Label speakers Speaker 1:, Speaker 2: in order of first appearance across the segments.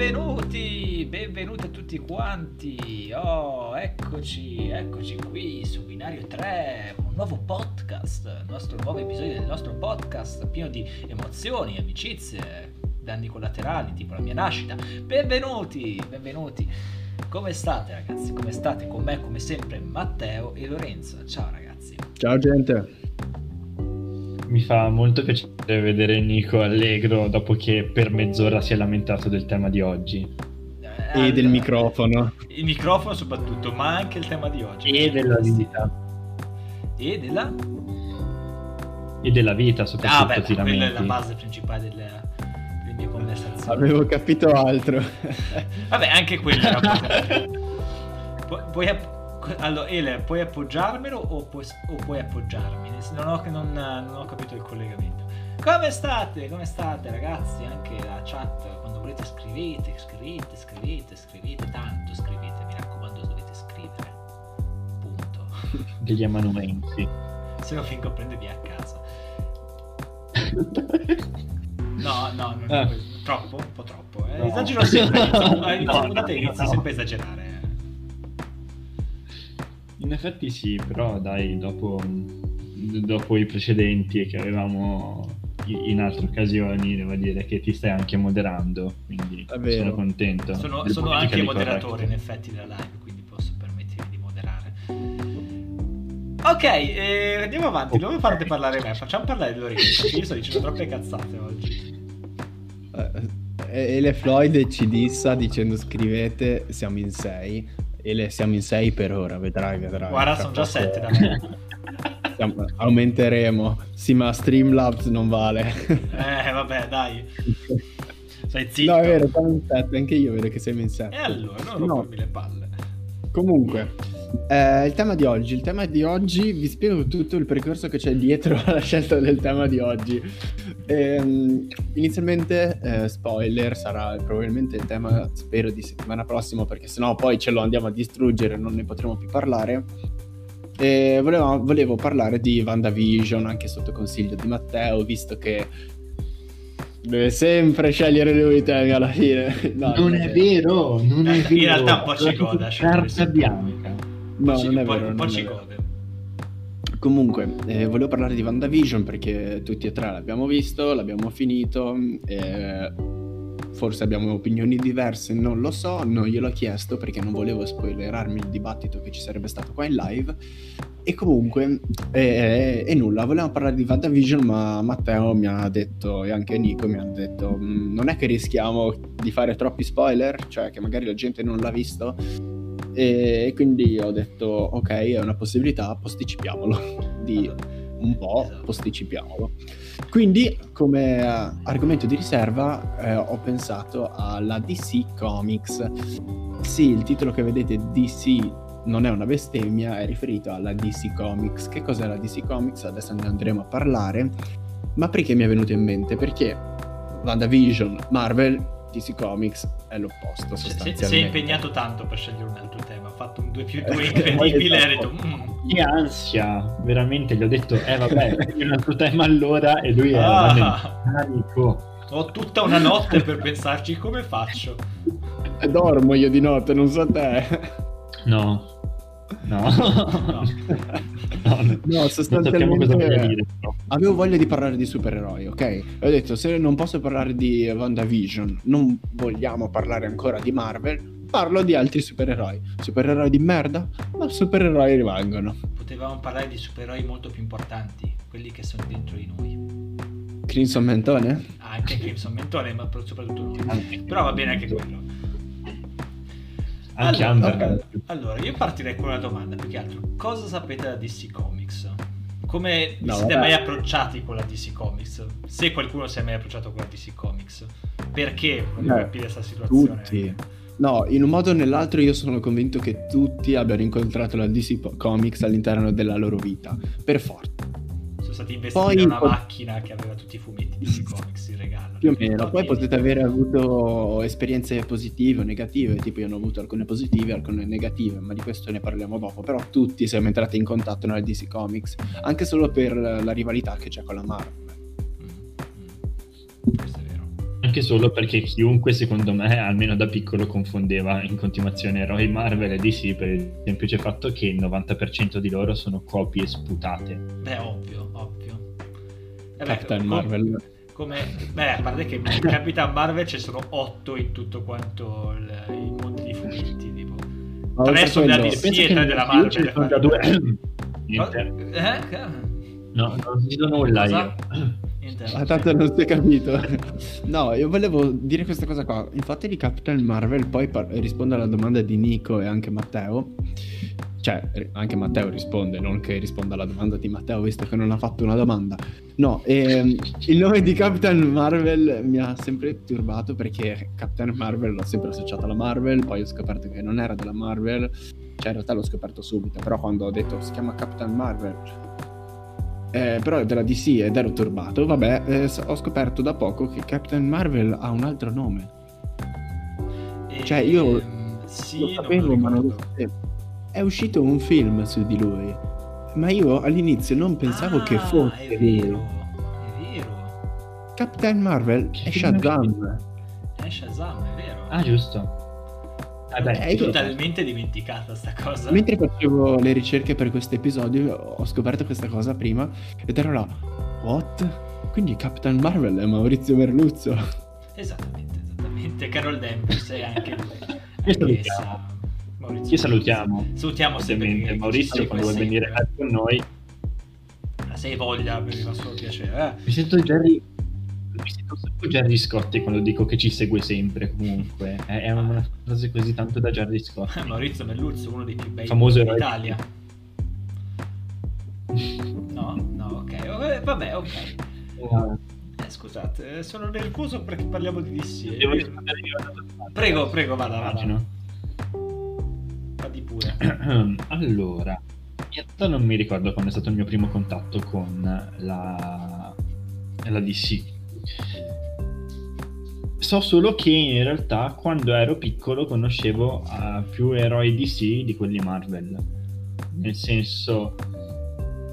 Speaker 1: Benvenuti, benvenuti a tutti quanti. Oh, eccoci, eccoci qui su Binario 3, un nuovo podcast, il nostro nuovo episodio del nostro podcast pieno di emozioni, amicizie, danni collaterali, tipo la mia nascita. Benvenuti, benvenuti. Come state ragazzi? Come state? Con me come sempre Matteo e Lorenzo. Ciao ragazzi.
Speaker 2: Ciao gente
Speaker 3: mi fa molto piacere vedere Nico allegro dopo che per mezz'ora si è lamentato del tema di oggi.
Speaker 2: Eh, e del microfono.
Speaker 1: Il microfono soprattutto, ma anche il tema di oggi.
Speaker 3: E della vita.
Speaker 1: E della?
Speaker 3: E della vita soprattutto.
Speaker 1: Ah, beh, quella è la base principale delle, delle mie conversazioni.
Speaker 2: Avevo capito altro.
Speaker 1: Vabbè, anche quella era Pu- puoi, allora, Ele, puoi appoggiarmelo o puoi, o puoi appoggiarmi? Non ho, non, non ho, capito il collegamento. Come state? Come state ragazzi? Anche la chat, quando volete scrivete, scrivete, scrivete, scrivete, tanto scrivete, mi raccomando dovete scrivere. Punto.
Speaker 3: Degli emmanumenti.
Speaker 1: Se no fingo prende via a casa. No, no, non ah. troppo, un po' troppo. Eh. No. Esagero sempre, inizio, no, no, inizio sempre esagerare.
Speaker 3: In effetti sì, però dai, dopo, dopo i precedenti che avevamo in altre occasioni, devo dire che ti stai anche moderando, quindi sono contento.
Speaker 1: Sono, sono anche moderatore in effetti della live, quindi posso permettermi di moderare. Ok, eh, andiamo avanti, okay. non fate parlare me, facciamo parlare di Lorenzo, io sto dicendo troppe cazzate oggi.
Speaker 2: Eh, Ele Floyd ci dissa dicendo scrivete, siamo in sei e le siamo in 6 per ora, vedrai, vedrai.
Speaker 1: Guarda, sono già 7 da me.
Speaker 2: Siamo, aumenteremo. Sì, ma Streamlabs non vale.
Speaker 1: eh, vabbè, dai. Sei zitto.
Speaker 2: No, è vero, siamo in 7, anche io vedo che siamo in 7.
Speaker 1: E allora, non rompermi no. le palle.
Speaker 2: Comunque, eh, il tema di oggi. Il tema di oggi vi spiego tutto il percorso che c'è dietro alla scelta del tema di oggi. Ehm, inizialmente, eh, spoiler, sarà probabilmente il tema, spero, di settimana prossima, perché sennò poi ce lo andiamo a distruggere e non ne potremo più parlare. E volevo, volevo parlare di WandaVision anche sotto consiglio di Matteo, visto che deve sempre scegliere lui i temi alla fine.
Speaker 3: No, non, non, è vero, vero non è vero. In
Speaker 1: realtà un po' ci goda.
Speaker 3: Carta bianca.
Speaker 2: No, non è vero.
Speaker 1: Un po' ci gode.
Speaker 2: Comunque, eh, volevo parlare di WandaVision perché tutti e tre l'abbiamo visto, l'abbiamo finito, eh, forse abbiamo opinioni diverse, non lo so, non gliel'ho chiesto perché non volevo spoilerarmi il dibattito che ci sarebbe stato qua in live. E comunque, eh, e nulla, volevamo parlare di WandaVision, ma Matteo mi ha detto, e anche Nico mi hanno detto, mm, non è che rischiamo di fare troppi spoiler, cioè che magari la gente non l'ha visto e quindi ho detto, ok, è una possibilità, posticipiamolo. Di un po', esatto. posticipiamolo. Quindi, come uh, argomento di riserva, eh, ho pensato alla DC Comics. Sì, il titolo che vedete DC non è una bestemmia, è riferito alla DC Comics. Che cos'è la DC Comics? Adesso ne andremo a parlare. Ma perché mi è venuto in mente? Perché WandaVision, Marvel DC Comics è l'opposto sostanzialmente.
Speaker 1: Si è impegnato tanto per scegliere un altro tema, ha fatto un 2 più 2 incredibile e ha detto...
Speaker 3: Mm. Che ansia, veramente, gli ho detto, eh vabbè, un altro tema allora e lui era ah. panico.
Speaker 1: Ho tutta una notte per pensarci come faccio.
Speaker 2: Dormo io di notte, non so te.
Speaker 3: No, No, no,
Speaker 2: no, no sostanzialmente avevo voglia di parlare di supereroi, ok? E ho detto se non posso parlare di WandaVision, non vogliamo parlare ancora di Marvel, parlo di altri supereroi. Supereroi di merda, ma supereroi rimangono.
Speaker 1: Potevamo parlare di supereroi molto più importanti, quelli che sono dentro di noi.
Speaker 2: Crimson Mentone?
Speaker 1: Anche Crimson Mentone, ma soprattutto noi. Però va bene anche quello.
Speaker 3: Anche allora,
Speaker 1: Underground. Allora, io partirei con una domanda più che altro. Cosa sapete da DC Comics? Come vi no, siete vabbè. mai approcciati con la DC Comics? Se qualcuno si è mai approcciato con la DC Comics. Perché? Voglio capire questa situazione.
Speaker 2: Tutti. No, in un modo o nell'altro io sono convinto che tutti abbiano incontrato la DC Comics all'interno della loro vita. Per forza
Speaker 1: sono stati investiti poi, in una macchina che aveva tutti i fumetti di comics in regalo.
Speaker 2: Più o meno, poi potete avere avuto esperienze positive o negative, tipo io ho avuto alcune positive alcune negative, ma di questo ne parliamo dopo, però tutti siamo entrati in contatto nella DC Comics, anche solo per la rivalità che c'è con la Marvel. Mm,
Speaker 3: mm. Questo è vero. anche solo perché chiunque secondo me almeno da piccolo confondeva in continuazione eroi Marvel e DC per il semplice fatto che il 90% di loro sono copie sputate.
Speaker 1: Beh ovvio ovvio.
Speaker 2: Eh Captain Marvel
Speaker 1: come beh a parte che Capitan Marvel ci sono 8 in tutto quanto il, il mondo di fumetti tipo 3 sono della DC e 3 della Marvel sono da due
Speaker 3: Niente. Eh? No, non ho sentito nulla Cosa? io
Speaker 2: Ah, tanto non si è capito. no, io volevo dire questa cosa qua. Infatti di Captain Marvel poi par- rispondo alla domanda di Nico e anche Matteo. Cioè, anche Matteo risponde, non che risponda alla domanda di Matteo, visto che non ha fatto una domanda. No, ehm, il nome di Captain Marvel mi ha sempre turbato perché Captain Marvel l'ho sempre associato alla Marvel, poi ho scoperto che non era della Marvel. Cioè, in realtà l'ho scoperto subito, però quando ho detto si chiama Captain Marvel eh, però è della DC ed ero turbato, vabbè, eh, ho scoperto da poco che Captain Marvel ha un altro nome. E, cioè io ehm, sì, lo sapevo, ma non lo sapevo. È uscito un film su di lui, ma io all'inizio non pensavo ah, che fosse
Speaker 1: è vero, È vero.
Speaker 2: Captain Marvel che è Shazam.
Speaker 1: È Shazam, è vero.
Speaker 3: Ah, giusto.
Speaker 1: Vabbè, è totalmente dimenticata sta cosa.
Speaker 2: Mentre facevo le ricerche per questo episodio, ho scoperto questa cosa prima ed ero là. What? Quindi Captain Marvel è Maurizio Merluzzo.
Speaker 1: Esattamente, esattamente. Carol Danvers è anche
Speaker 3: lui. Maurizio Ci salutiamo.
Speaker 1: Salutiamo sempre.
Speaker 3: Maurizio quando vuoi venire con noi.
Speaker 1: Se hai voglia, mi fa solo piacere.
Speaker 3: Eh? Mi sento Jerry mi sento un sacco Jerry Scott quando dico che ci segue sempre comunque. È, una frase così tanto da Jerry Scott.
Speaker 1: Maurizio Melluzzo uno dei più bei famoso d'Italia no? no ok. Eh, vabbè ok. Uh. eh, scusate sono nervoso perché parliamo di DC Devo prego prego vada vada. Vadi pure.
Speaker 3: Allora in realtà non mi ricordo quando è stato il mio primo contatto con la, la DC So solo che in realtà quando ero piccolo conoscevo uh, più eroi DC di quelli Marvel. Nel senso,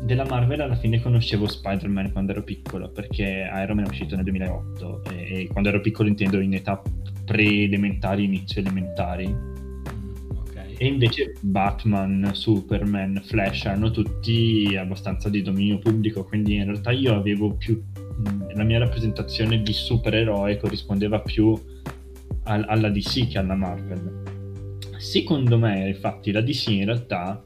Speaker 3: della Marvel alla fine conoscevo Spider-Man quando ero piccolo, perché Iron Man è uscito nel 2008 e, e quando ero piccolo intendo in età pre-elementari, inizio elementari. Okay. E invece Batman, Superman, Flash hanno tutti abbastanza di dominio pubblico, quindi in realtà io avevo più la mia rappresentazione di supereroe corrispondeva più al, alla DC che alla Marvel. Secondo me, infatti, la DC in realtà,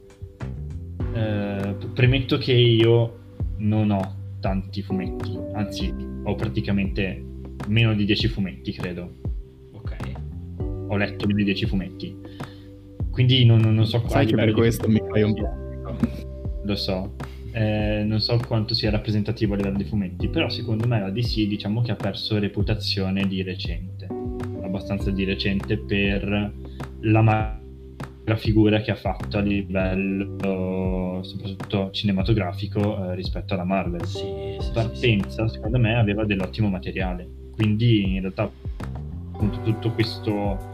Speaker 3: eh, premetto che io non ho tanti fumetti, anzi ho praticamente meno di 10 fumetti, credo.
Speaker 1: Ok.
Speaker 3: Ho letto meno di 10 fumetti. Quindi non, non so
Speaker 2: quanto... Sai che per questo mi fai un po'.
Speaker 3: Lo so, eh, non so quanto sia rappresentativo a livello di fumetti, però secondo me la DC diciamo che ha perso reputazione di recente, abbastanza di recente per la magra figura che ha fatto a livello soprattutto cinematografico eh, rispetto alla Marvel.
Speaker 1: Sì, sì,
Speaker 3: Partenza, sì, secondo me, aveva dell'ottimo materiale, quindi in realtà appunto tutto questo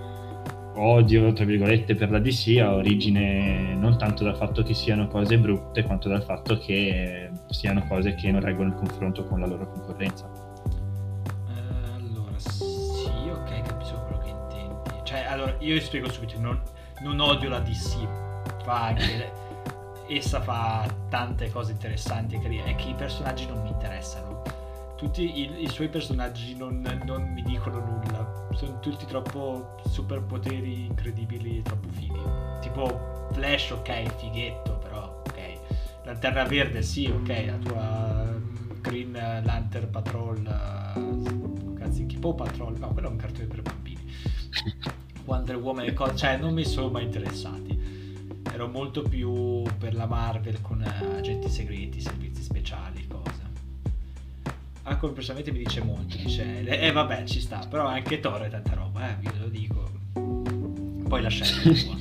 Speaker 3: odio, tra virgolette, per la DC ha origine non tanto dal fatto che siano cose brutte, quanto dal fatto che siano cose che non reggono il confronto con la loro concorrenza.
Speaker 1: Uh, allora, sì, ok, capisco quello che intendi. Cioè, allora, io vi spiego subito, non, non odio la DC, fa anche... essa fa tante cose interessanti e carine, è che i personaggi non mi interessano tutti i, i suoi personaggi non, non, mi dicono nulla. Sono tutti troppo superpoteri incredibili, troppo fighi. Tipo Flash, ok, fighetto, però ok. Lanterna Verde, sì, ok, la tua mm, Green Lantern Patrol, uh, cazzo, che Paw Patrol, no, quello è un cartone per bambini. Wonder Woman e cose, cioè non mi sono mai interessati. Ero molto più per la Marvel con uh, agenti segreti, servizi speciali, cose. Aquaman personalmente mi dice molto, dice, eh vabbè ci sta, però anche Thor è tanta roba, eh, vi lo dico. Poi la scelta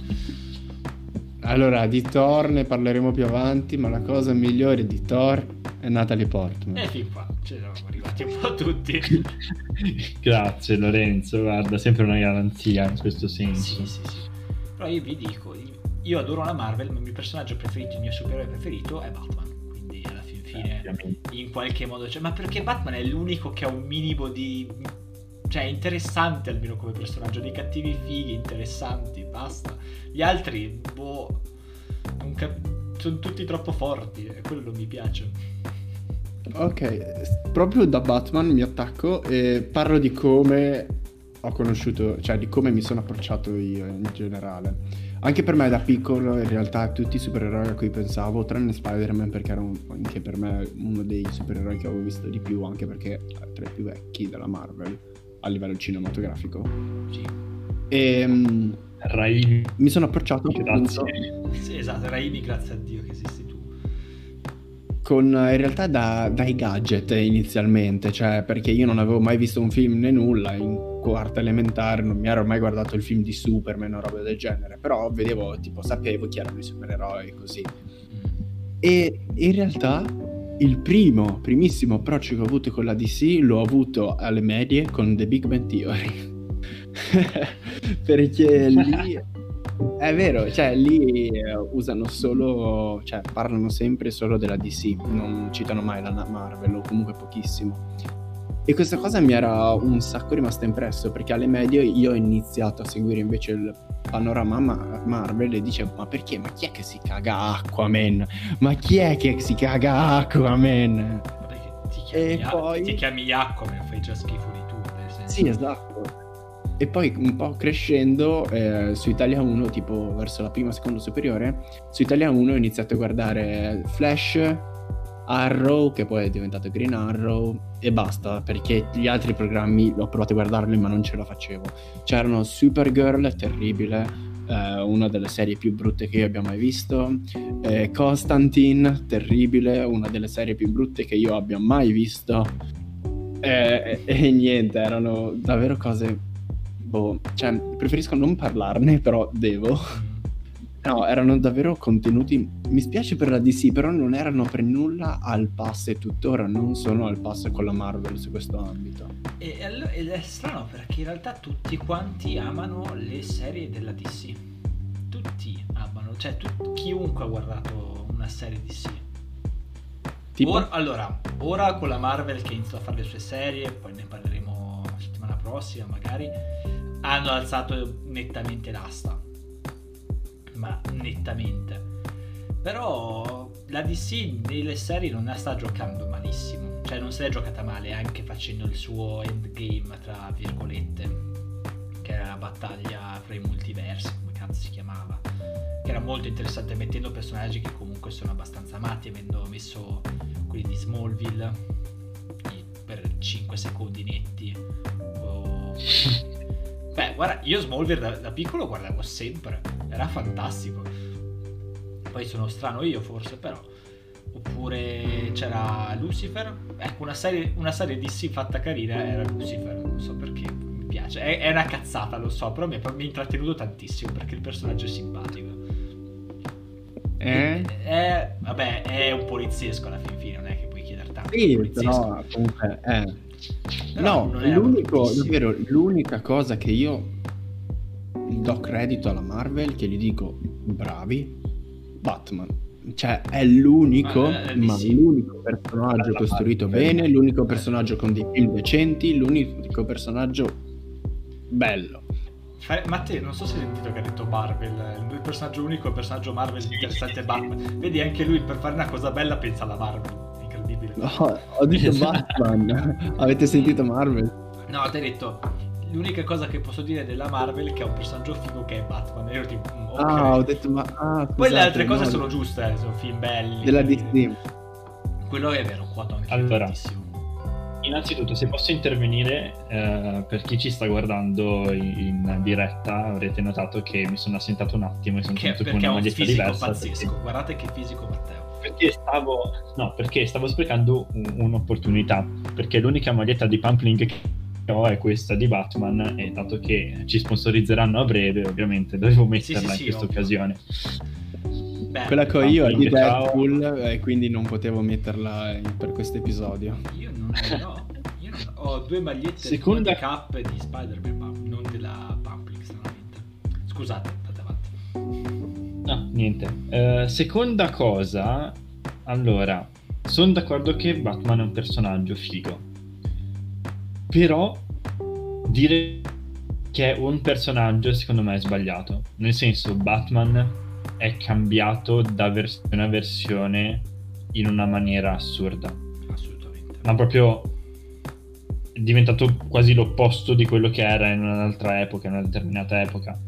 Speaker 2: Allora, di Thor ne parleremo più avanti, ma la cosa migliore di Thor è Natalie Portman.
Speaker 1: E eh, fin qua, ci siamo arrivati un po' tutti.
Speaker 3: Grazie Lorenzo, guarda, sempre una garanzia in questo senso.
Speaker 1: Sì, sì, sì. Però io vi dico, io adoro la Marvel, ma il mio personaggio preferito, il mio supereroe preferito è Batman fine in qualche modo cioè, ma perché Batman è l'unico che ha un minimo di cioè è interessante almeno come personaggio, dei cattivi fighi interessanti, basta. Gli altri, boh, cap- sono tutti troppo forti e quello non mi piace.
Speaker 2: Ok, proprio da Batman mi attacco e parlo di come ho conosciuto, cioè di come mi sono approcciato io in generale. Anche per me da piccolo in realtà tutti i supereroi a cui pensavo, tranne Spider-Man perché era un, anche per me uno dei supereroi che avevo visto di più, anche perché è tra i più vecchi della Marvel a livello cinematografico.
Speaker 1: Sì.
Speaker 2: E um,
Speaker 3: Raimi.
Speaker 2: mi sono approcciato
Speaker 1: grazie. Sì, esatto, Raimi grazie a Dio che esisti tu.
Speaker 2: Con in realtà da, dai gadget inizialmente, cioè perché io non avevo mai visto un film né nulla in quarta elementare non mi ero mai guardato il film di Superman o roba del genere, però vedevo, tipo, sapevo chi erano i supereroi così. E in realtà il primo, primissimo approccio che ho avuto con la DC l'ho avuto alle medie con The Big Bang Theory. Perché lì è vero, cioè lì usano solo, cioè parlano sempre solo della DC, non citano mai la Marvel o comunque pochissimo. E questa cosa mi era un sacco rimasta impresso perché alle medie io ho iniziato a seguire invece il panorama Marvel e dicevo ma perché? Ma chi è che si caga Aquaman? Ma chi è che si caga Aquaman?
Speaker 1: Ti chiami, e poi... ti chiami Aquaman, fai già schifo di tu.
Speaker 2: Sì, esatto. E poi un po' crescendo eh, su Italia 1, tipo verso la prima, seconda superiore, su Italia 1 ho iniziato a guardare Flash, Arrow, che poi è diventato Green Arrow, e basta, perché gli altri programmi ho provato a guardarli ma non ce la facevo. C'erano Supergirl, terribile, eh, una delle serie più brutte che io abbia mai visto, eh, Constantine, terribile, una delle serie più brutte che io abbia mai visto, e, e niente, erano davvero cose... Boh, cioè, preferisco non parlarne, però devo. No, erano davvero contenuti. Mi spiace per la DC, però non erano per nulla al passo e tuttora non sono al passo con la Marvel su questo ambito.
Speaker 1: E, ed è strano perché in realtà tutti quanti amano le serie della DC. Tutti amano, cioè tu, chiunque ha guardato una serie DC. Tipo? Ora, allora, ora con la Marvel che inizia a fare le sue serie, poi ne parleremo la settimana prossima magari, hanno alzato nettamente l'asta ma nettamente. Però la DC nelle serie non la sta giocando malissimo, cioè non se l'è giocata male anche facendo il suo endgame, tra virgolette, che era la battaglia fra i multiversi, come cazzo si chiamava, che era molto interessante mettendo personaggi che comunque sono abbastanza amati, avendo messo quelli di Smallville per 5 secondi netti. O... Beh, guarda, io Smallville da, da piccolo guardavo sempre, era fantastico. Poi sono strano io forse, però. Oppure c'era Lucifer. Ecco, una serie, una serie DC fatta carina era Lucifer, non so perché, mi piace. È, è una cazzata, lo so, però mi, mi ha intrattenuto tantissimo perché il personaggio è simpatico.
Speaker 2: Eh?
Speaker 1: È, vabbè, è un poliziesco alla fin fine, non è che puoi chiedere tanto.
Speaker 2: Sì, però comunque... Eh no, l'unico, davvero, l'unica cosa che io do credito alla Marvel, che gli dico bravi, Batman. Cioè, è l'unico, ma, eh, ma sì. l'unico personaggio Bella costruito parte, bene, l'unico personaggio con dei film decenti, l'unico personaggio bello.
Speaker 1: Matteo, non so se hai sentito che ha detto Marvel, il personaggio unico, il personaggio Marvel interessante è Batman. Vedi, anche lui per fare una cosa bella pensa alla Marvel incredibile.
Speaker 2: No, ho detto Batman. Avete sentito Marvel?
Speaker 1: No, ti hai detto l'unica cosa che posso dire della Marvel è che ha un personaggio figo che è Batman. E io tipo,
Speaker 2: mm, okay. Ah, ho detto ma ah,
Speaker 1: Poi le altre cose no, sono giuste, eh, sono film belli.
Speaker 2: Della DC.
Speaker 1: Quello è vero, quato anche
Speaker 3: allora, Innanzitutto, se posso intervenire, eh, per chi ci sta guardando in, in, diretta, avrete notato che mi sono assentato un attimo e sono
Speaker 1: venuto con una maglietta diversa. Pazzesco. Perché... Guardate che fisico Matteo
Speaker 3: perché stavo, no, perché stavo sprecando un, un'opportunità, perché l'unica maglietta di Pumpling che ho è questa di Batman e dato che ci sponsorizzeranno a breve ovviamente dovevo metterla sì, sì, in questa occasione.
Speaker 2: Quella che ho io è di Deadpool e quindi non potevo metterla per questo episodio.
Speaker 1: Io non ho, io non ho due magliette Seconda... di cap di Spider-Man, non della Pumpling stranamente. Scusate.
Speaker 3: No, niente. Uh, seconda cosa, allora, sono d'accordo che Batman è un personaggio figo. Però dire che un personaggio secondo me è sbagliato. Nel senso, Batman è cambiato da versione a versione in una maniera assurda.
Speaker 1: Assolutamente.
Speaker 3: Ma proprio è diventato quasi l'opposto di quello che era in un'altra epoca, in una determinata epoca.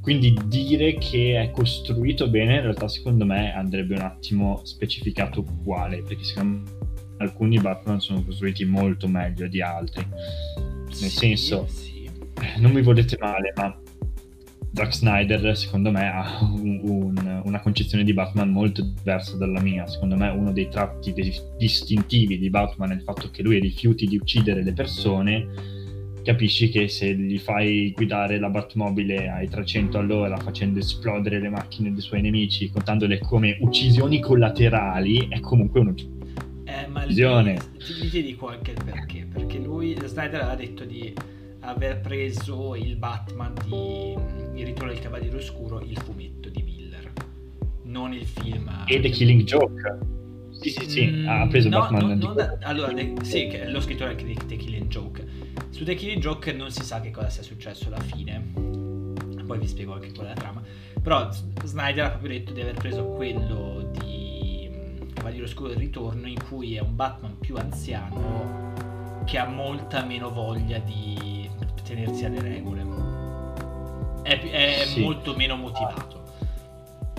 Speaker 3: Quindi dire che è costruito bene, in realtà secondo me andrebbe un attimo specificato quale, perché secondo me alcuni Batman sono costruiti molto meglio di altri. Nel sì, senso, sì. non mi volete male, ma Zack Snyder secondo me ha un, un, una concezione di Batman molto diversa dalla mia. Secondo me uno dei tratti distintivi di Batman è il fatto che lui rifiuti di uccidere le persone. Capisci che se gli fai guidare la Batmobile ai 300 all'ora facendo esplodere le macchine dei suoi nemici, contandole come uccisioni collaterali, è comunque un'uccisione
Speaker 1: eh, ti, ti dico anche il perché. Perché lui, Snyder, ha detto di aver preso il Batman di Il ritorno del Cavaliere Oscuro, il fumetto di Miller, non il film.
Speaker 3: E The Killing Joke. Sì, sì, sì, mm, ha preso no, Batman.
Speaker 1: No, da, allora, de, sì, che l'ho scrittore anche di The Killing Joke. Su The Killing Joke non si sa che cosa sia successo alla fine. Poi vi spiego anche qual è la trama. Però Snyder ha proprio detto di aver preso quello di Cavaliere Oscuro del Ritorno in cui è un Batman più anziano che ha molta meno voglia di tenersi alle regole. È, è sì. molto meno motivato.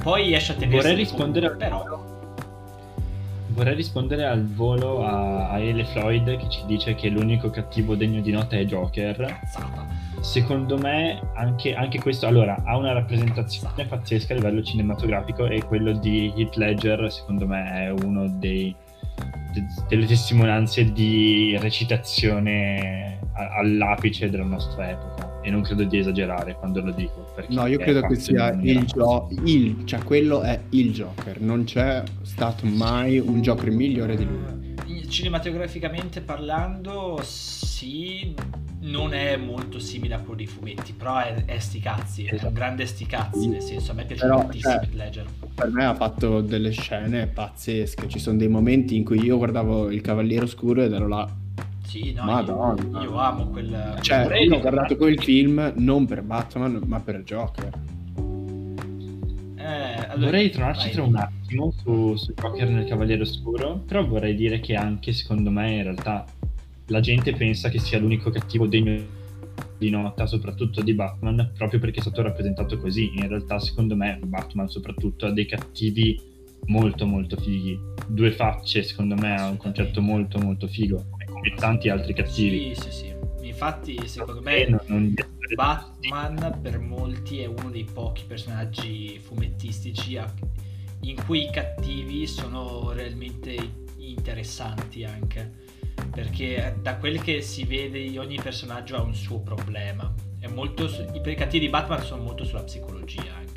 Speaker 1: Poi riesce a tenersi
Speaker 3: Vorrei rispondere comunque, però vorrei rispondere al volo a, a Ele Floyd che ci dice che l'unico cattivo degno di nota è Joker.
Speaker 1: Cazzata.
Speaker 3: Secondo me anche, anche, questo allora ha una rappresentazione pazzesca a livello cinematografico e quello di Heath Ledger secondo me è uno dei, de, delle testimonianze di recitazione all'apice della nostra epoca e non credo di esagerare quando lo dico
Speaker 2: no io credo che sia il gioco cioè quello è il Joker. Non c'è stato mai un Joker migliore di lui.
Speaker 1: Cinematograficamente parlando sì non è molto simile a quello dei fumetti però è, è sti cazzi esatto. è un grande sti cazzi nel senso a me piace però, moltissimo
Speaker 2: eh, Ledger. per me ha fatto delle scene pazzesche. Ci sono dei momenti in cui io guardavo il Cavaliere Oscuro ed ero là
Speaker 1: sì, no, Madonna. Io, io amo quel...
Speaker 2: Cioè, Vorrei io ho guardato quel film non per Batman, ma per Joker.
Speaker 3: Eh, allora, vorrei ritornarci tra un attimo su, su Joker nel Cavaliere Oscuro, però vorrei dire che anche secondo me in realtà la gente pensa che sia l'unico cattivo degno di nota, soprattutto di Batman, proprio perché è stato rappresentato così. In realtà, secondo me, Batman soprattutto ha dei cattivi molto molto fighi. Due facce, secondo me, ha un concetto molto molto figo come tanti altri cattivi.
Speaker 1: Sì, sì, sì. Infatti, secondo me, non, non... Batman per molti è uno dei pochi personaggi fumettistici in cui i cattivi sono realmente interessanti anche. Perché da quel che si vede ogni personaggio ha un suo problema. Molto, I cattivi di Batman sono molto sulla psicologia anche.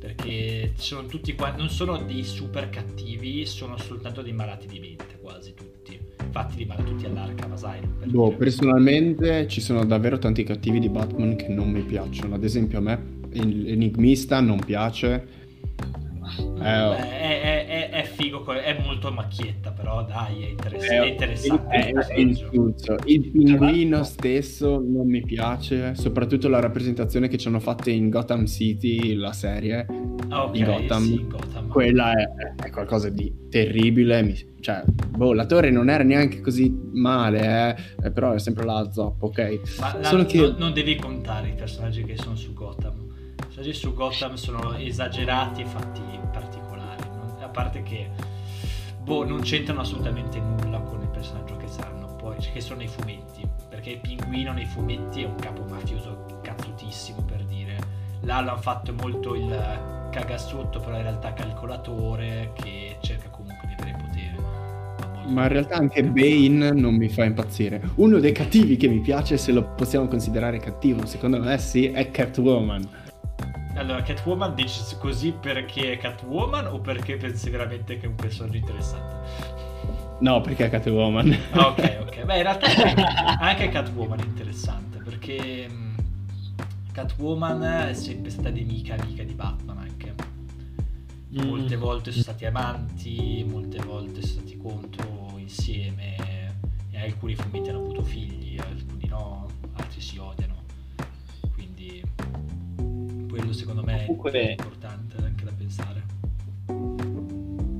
Speaker 1: Perché sono tutti qua, non sono dei super cattivi, sono soltanto dei malati di mente, quasi tutti infatti rimane tutti all'Arkham Asylum. Per
Speaker 2: boh, personalmente ci sono davvero tanti cattivi di Batman che non mi piacciono. Ad esempio a me l'enigmista non piace.
Speaker 1: Eh, oh. è, è, è, figo, è molto macchietta, però dai, è, interess- è interessante.
Speaker 2: È, insulso. Il pinguino stesso non mi piace, soprattutto la rappresentazione che ci hanno fatte in Gotham City, la serie.
Speaker 1: Okay, in Gotham. Sì, Gotham.
Speaker 2: Quella è, qualcosa di terribile. Mi, cioè, boh, la torre non era neanche così male, eh, eh però è sempre la zoppa, ok?
Speaker 1: Ma la, che... non, non devi contare i personaggi che sono su Gotham. Personaggi su Gotham sono esagerati e fatti particolari. Non, a parte che, boh, non c'entrano assolutamente nulla con il personaggio che sanno, poi, che sono i fumetti. Perché il pinguino nei fumetti è un capo mafioso cazzutissimo, per dire. Là l'hanno fatto molto il cagasotto, però in realtà calcolatore, che cerca comunque di avere potere.
Speaker 2: Ma in realtà anche Bane non mi fa impazzire. Uno dei cattivi che mi piace, se lo possiamo considerare cattivo, secondo me sì, è Catwoman.
Speaker 1: Allora, Catwoman dici così perché è Catwoman o perché pensi veramente che è un personaggio interessante?
Speaker 2: No, perché è Catwoman.
Speaker 1: Ah, ok, ok. Beh, in realtà anche Catwoman è interessante perché mm, Catwoman è sempre stata nemica amica di Batman anche. Molte mm. volte sono stati amanti, molte volte sono stati contro insieme. E alcuni fumetti hanno avuto figli, alcuni no, altri si odiano secondo me Comunque... è importante anche da pensare.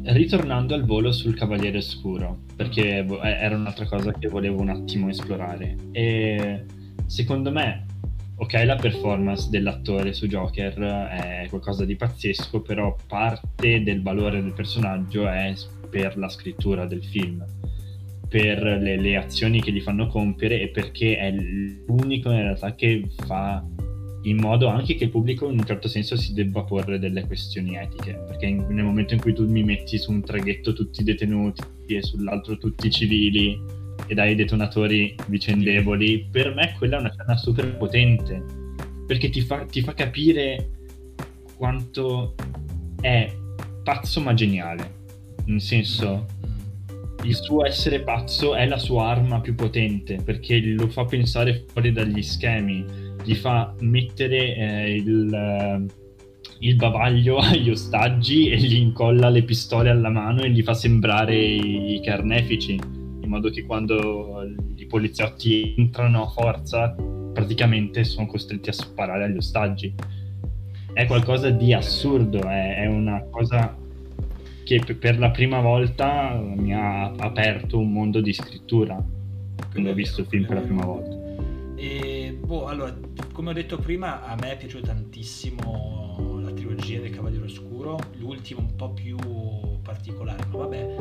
Speaker 3: Ritornando al volo sul Cavaliere Oscuro, perché mm. era un'altra cosa che volevo un attimo esplorare. E secondo me, ok, la performance dell'attore su Joker è qualcosa di pazzesco, però parte del valore del personaggio è per la scrittura del film per le, le, azioni che gli fanno compiere e perché è l'unico in realtà che fa in modo anche che il pubblico in un certo senso si debba porre delle questioni etiche perché in, nel momento in cui tu mi metti su un traghetto tutti i detenuti e sull'altro tutti i civili e dai detonatori vicendevoli per me quella è una scena super potente perché ti fa, ti fa capire quanto è pazzo ma geniale nel senso il suo essere pazzo è la sua arma più potente perché lo fa pensare fuori dagli schemi, gli fa mettere eh, il, il, bavaglio agli ostaggi e gli incolla le pistole alla mano e gli fa sembrare i, i carnefici, in modo che quando i poliziotti entrano a forza praticamente sono costretti a sparare agli ostaggi. È qualcosa di assurdo, è, è una cosa che per la prima volta mi ha aperto un mondo di scrittura quando ho visto il film per la prima volta.
Speaker 1: E, boh, allora, come ho detto prima, a me è piaciuta tantissimo la trilogia del Cavaliere Oscuro, l'ultimo un po' più particolare, ma vabbè.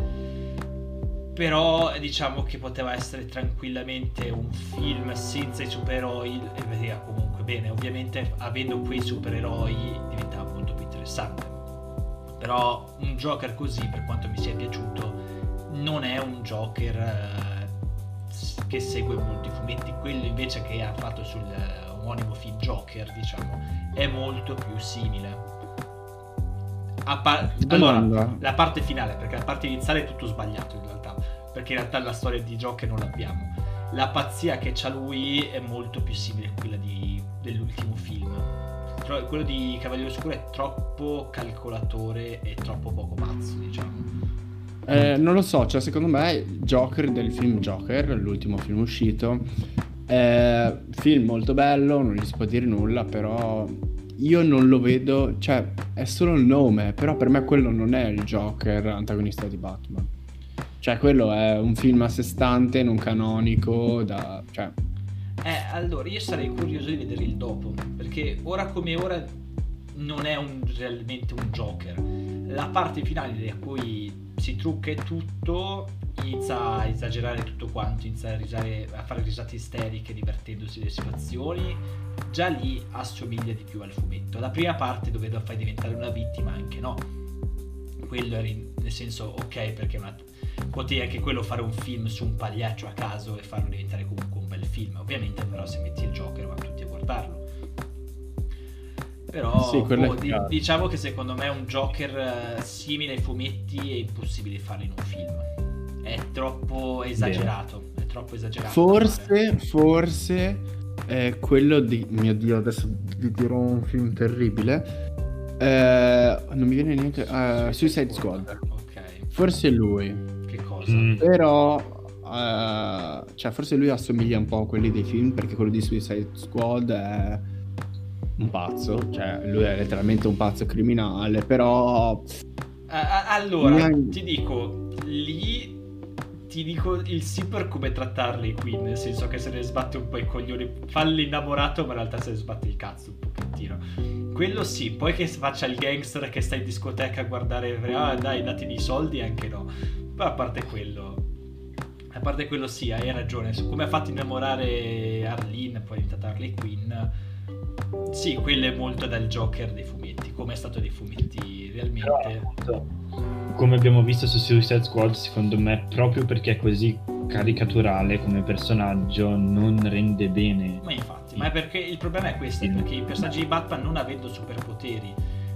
Speaker 1: Però diciamo che poteva essere tranquillamente un film senza i supereroi e vedeva comunque bene. Ovviamente avendo quei supereroi diventava molto più interessante però un Joker così, per quanto mi sia piaciuto, non è un Joker eh, che segue molto i fumetti. Quello invece che ha fatto sul eh, omonimo film Joker, diciamo, è molto più simile. Par- allora, la parte finale, perché la parte iniziale è tutto sbagliato in realtà, perché in realtà la storia di Joker non l'abbiamo. La pazzia che c'ha lui è molto più simile a quella di, dell'ultimo film quello di Cavaliere Oscuro è troppo calcolatore e troppo poco pazzo, diciamo.
Speaker 2: Eh, non lo so, cioè secondo me Joker del film Joker, l'ultimo film uscito, è film molto bello, non gli si può dire nulla, però io non lo vedo, cioè è solo il nome, però per me quello non è il Joker antagonista di Batman. Cioè quello è un film a sé stante, non canonico, da, cioè
Speaker 1: eh, allora io sarei curioso di vedere il dopo, perché ora come ora non è un, realmente un Joker. La parte finale da cui si trucca tutto inizia a esagerare tutto quanto, inizia a, risare, a fare risate isteriche divertendosi delle situazioni. Già lì assomiglia di più al fumetto. La prima parte dove lo fai diventare una vittima, anche no. Quello era in, nel senso ok perché una, potevi anche quello fare un film su un pagliaccio a caso e farlo diventare comunque un bel film. Ovviamente però se metti il Joker vanno tutti a guardarlo. Però sì, boh, di, diciamo che secondo me un Joker uh, simile ai fumetti è impossibile farlo in un film. È troppo esagerato. Bene. È troppo esagerato.
Speaker 2: Forse, forse è quello di... Mio Dio, adesso vi dirò un film terribile. Eh, non mi viene niente. Uh, Suicide Squad. Ok. Forse è lui.
Speaker 1: Che cosa? Mm.
Speaker 2: Però Uh, cioè, forse lui assomiglia un po' a quelli dei film perché quello di Suicide Squad è un pazzo, cioè lui è letteralmente un pazzo criminale, però...
Speaker 1: Allora, mi... ti dico, lì ti dico il sì per come trattarli qui, nel senso che se ne sbatte un po' i coglioni, fa l'innamorato ma in realtà se ne sbatte il cazzo un pochettino. Quello sì, poi che faccia il gangster che sta in discoteca a guardare, ah dai datemi i soldi, anche no. Però a parte quello, a parte quello sì, hai ragione, come ha fatto innamorare Arlene, poi è diventata Harley Quinn, sì, quello è molto dal Joker dei fumetti, come è stato dei fumetti realmente. Però,
Speaker 3: come abbiamo visto su Suicide Squad, secondo me, proprio perché è così caricaturale come personaggio, non rende bene.
Speaker 1: Ma infatti, ma è perché il problema è questo, è perché i personaggi di Batman non avendo superpoteri,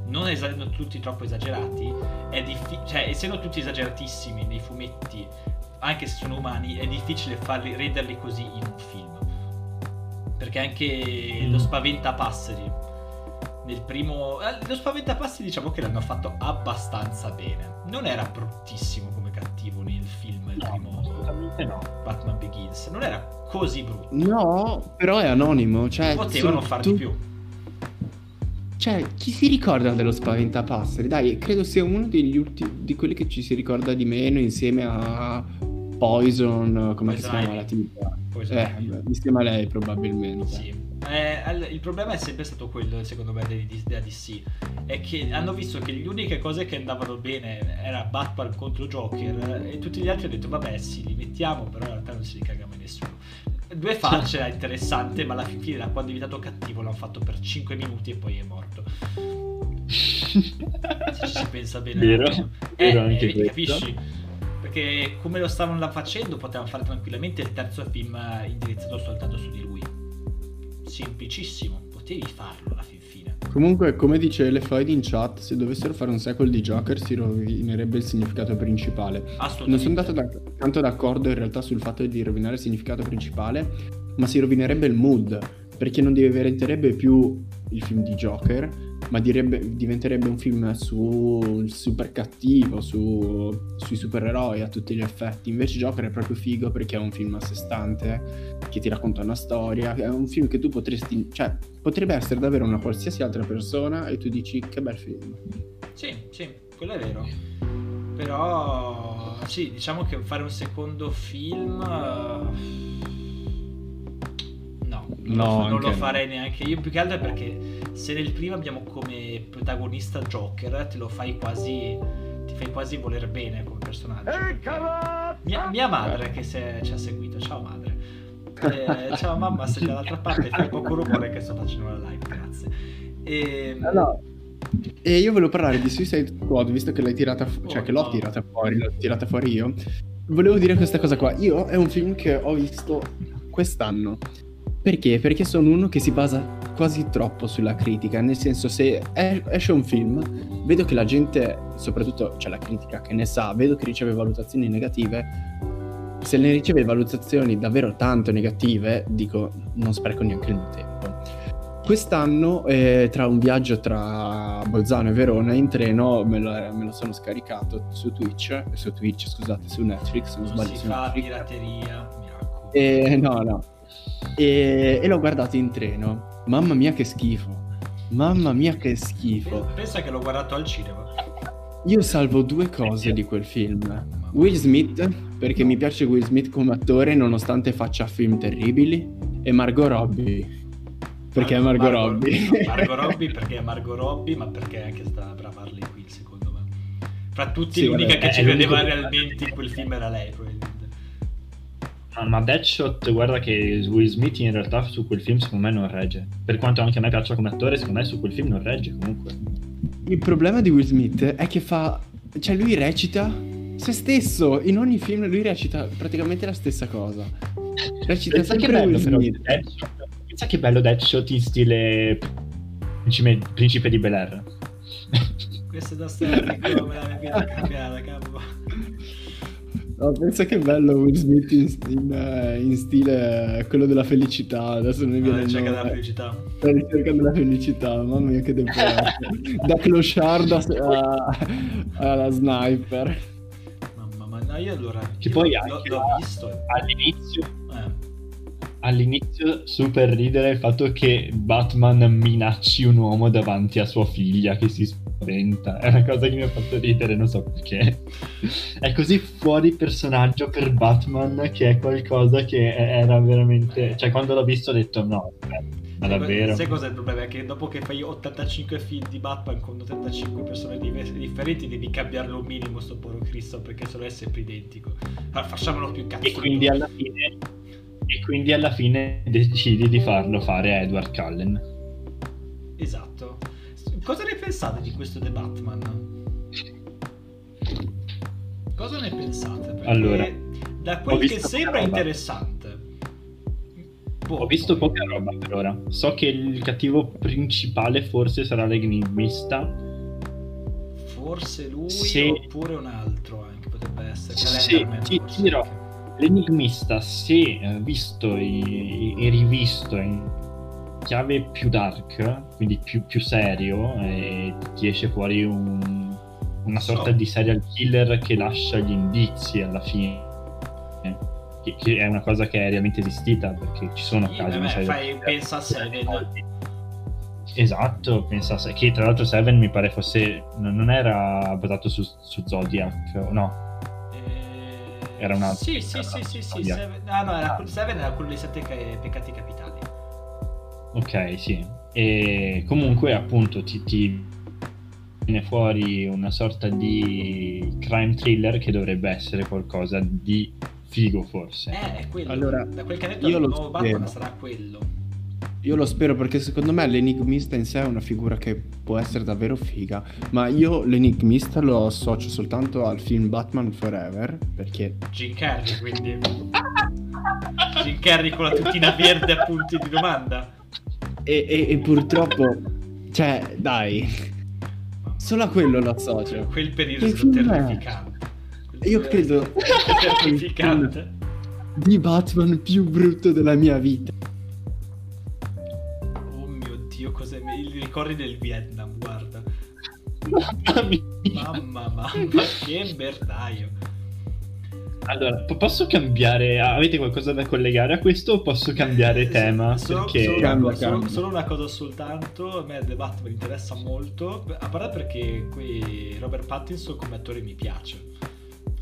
Speaker 1: non essendo tutti troppo esagerati, è difficile, cioè essendo tutti esageratissimi nei fumetti, anche se sono umani, è difficile farli, renderli così in un film. Perché anche mm. lo spaventapasseri nel primo... Eh, lo spaventapasseri diciamo che l'hanno fatto abbastanza bene. Non era bruttissimo come cattivo nel film, il no, primo assolutamente no. Batman Begins. Non era così brutto.
Speaker 2: No, però è anonimo. Cioè,
Speaker 1: Potevano far tu... di più.
Speaker 2: Cioè, chi si ricorda dello Spaventapasseri? Dai, credo sia uno degli ultimi di quelli che ci si ricorda di meno insieme a Poison, come si chiama la tipa? Eh, insieme a lei probabilmente.
Speaker 1: Sì. Eh, il problema è sempre stato quello, secondo me, della DC. È che hanno visto che le uniche cose che andavano bene era Batman contro Joker e tutti gli altri hanno detto vabbè sì, li mettiamo, però in realtà non si ricaga mai nessuno. Due facce era interessante, ma alla fine da quando è diventato cattivo l'hanno fatto per 5 minuti e poi è morto. Se ci si pensa bene.
Speaker 3: Vero,
Speaker 1: eh, vero anche eh, capisci? Perché come lo stavano facendo potevano fare tranquillamente il terzo film indirizzato soltanto su di lui semplicissimo, potevi farlo alla fin fine.
Speaker 2: Comunque, come dice Lefoid in chat, se dovessero fare un sequel di Joker si rovinerebbe il significato principale. Non sono andato da, tanto d'accordo in realtà sul fatto di rovinare il significato principale, ma si rovinerebbe il mood, perché non diventerebbe più il film di Joker, ma direbbe, diventerebbe un film sul super cattivo, su, sui supereroi a tutti gli effetti. Invece Joker è proprio figo perché è un film a sé stante, che ti racconta una storia, è un film che tu potresti, cioè potrebbe essere davvero una qualsiasi altra persona e tu dici che bel film.
Speaker 1: Sì, sì, quello è vero. Però sì, diciamo che fare un secondo film No, non lo farei neanche io. Più che altro perché se nel primo abbiamo come protagonista Joker, te lo fai quasi. ti fai quasi voler bene come personaggio. Mia, mia, madre che se, ci ha seguito, ciao madre. Eh, ciao mamma, sei dall'altra parte, fai poco rumore che sto facendo la live, grazie.
Speaker 2: E... Allora. E io volevo parlare di Suicide Squad, visto che l'hai tirata, fu- cioè oh, che l'ho no. tirata fuori, l'ho tirata fuori io. Volevo dire questa cosa qua. Io è un film che ho visto quest'anno perché? Perché sono uno che si basa quasi troppo sulla critica, nel senso se esce un film, vedo che la gente, soprattutto cioè la critica che ne sa, vedo che riceve valutazioni negative, se ne riceve valutazioni davvero tanto negative, dico non spreco neanche il mio tempo. Quest'anno, eh, tra un viaggio tra Bolzano e Verona in treno, me lo, me lo, sono scaricato su Twitch, su Twitch, scusate, su Netflix,
Speaker 1: non, non sbaglio. Si fa pirateria,
Speaker 2: miracolo. Eh, no, no, e, e l'ho guardato in treno. Mamma mia che schifo. Mamma mia che schifo.
Speaker 1: Pensa che l'ho guardato al cinema.
Speaker 2: Io salvo due cose di quel film. Will Smith, perché mi piace Will Smith come attore nonostante faccia film terribili, e Margot Robbie. Perché Mar- è Margot, Margot Robbie.
Speaker 1: No, Margot Robbie perché è Margot Robbie, ma perché è anche sta brava Harley Quinn secondo me. Fra tutti sì, l'unica vabbè, che ci vedeva realmente in quel film era lei probabilmente.
Speaker 3: Ma Deadshot, guarda che Will Smith in realtà su quel film secondo me non regge. Per quanto anche a me piaccia come attore, secondo me su quel film non regge comunque.
Speaker 2: Il problema di Will Smith è che fa... Cioè lui recita se stesso. In ogni film lui recita praticamente la stessa cosa. Recita Pensa sempre bello, Will Smith.
Speaker 3: Deadshot. Pensa che bello Deadshot in stile Principe, Principe di Bel Air.
Speaker 1: Questo è da stare, come la mia vita cambiata, cavolo.
Speaker 2: No, pensa che bello Will Smith in, in, eh, in stile eh, quello della felicità. Adesso non mi viene
Speaker 1: ah, il nome. della felicità.
Speaker 2: La ricerca della felicità, mamma mia che tempo Da clochard a, alla sniper.
Speaker 1: Mamma mia, no, io allora...
Speaker 3: Che io poi l'ho, l'ho visto. All'inizio... Eh. All'inizio super ridere il fatto che Batman minacci un uomo davanti a sua figlia che si spaventa. È una cosa che mi ha fatto ridere, non so perché. È così fuori personaggio per Batman che è qualcosa che era veramente... Cioè, quando l'ho visto ho detto no, ma davvero.
Speaker 1: Sai cosa è il problema? È che dopo che fai 85 film di Batman con 85 persone differenti devi cambiarlo un minimo sto povero Cristo perché se no è sempre identico. Allora, facciamolo più cazzo.
Speaker 3: E quindi alla fine... E quindi alla fine decidi di farlo fare a Edward Cullen.
Speaker 1: Esatto. Cosa ne pensate di questo The Batman? Cosa ne pensate? Perché
Speaker 3: allora,
Speaker 1: da quel che sembra interessante.
Speaker 3: Boh, ho visto poi. poca roba per ora. So che il cattivo principale forse sarà l'enigmista.
Speaker 1: Forse lui Se... oppure un altro anche potrebbe essere.
Speaker 3: Sì, sì, ti dirò. L'enigmista, se eh, visto e, e rivisto in chiave più dark, quindi più, più serio, e ti esce fuori un, una sorta so. di serial killer che lascia gli indizi alla fine. Che, che, è una cosa che è realmente esistita perché ci sono sì, casi
Speaker 1: vabbè, fai, pensa a Seven
Speaker 3: Esatto, pensa che tra l'altro Seven mi pare fosse. Non era basato su, su Zodiac, no?
Speaker 1: Eh,
Speaker 3: era un
Speaker 1: altro. Sì, sì, sì, sì, sì. Seven, ah, no, era, Seven era quello dei sette peccati capitali.
Speaker 3: Ok, sì. E comunque, appunto, ti, ti viene fuori una sorta di crime thriller che dovrebbe essere qualcosa di figo, forse.
Speaker 1: Eh, è quello. Allora, da quel che ha detto il nuovo Batman sarà quello.
Speaker 2: Io lo spero perché secondo me l'enigmista in sé è una figura che può essere davvero figa, ma io l'enigmista lo associo soltanto al film Batman Forever, perché...
Speaker 1: Jim Carrey, quindi... Jim Carrey con la tutina verde a punti di domanda.
Speaker 2: E, e, e purtroppo... Cioè, dai... Solo a quello lo associo.
Speaker 1: Quel periodo è terrificante.
Speaker 2: Io credo... terrificante. Di Batman più brutto della mia vita.
Speaker 1: ricordi del Vietnam, guarda.
Speaker 3: Mamma mia.
Speaker 1: Mamma, mamma, che merdaio.
Speaker 3: Allora, posso cambiare? Avete qualcosa da collegare a questo o posso cambiare tema?
Speaker 1: Solo,
Speaker 3: perché...
Speaker 1: solo, cambia, una, cambia. Solo, solo, una cosa soltanto, a me The Batman interessa molto, a parte perché qui Robert Pattinson come attore mi piace.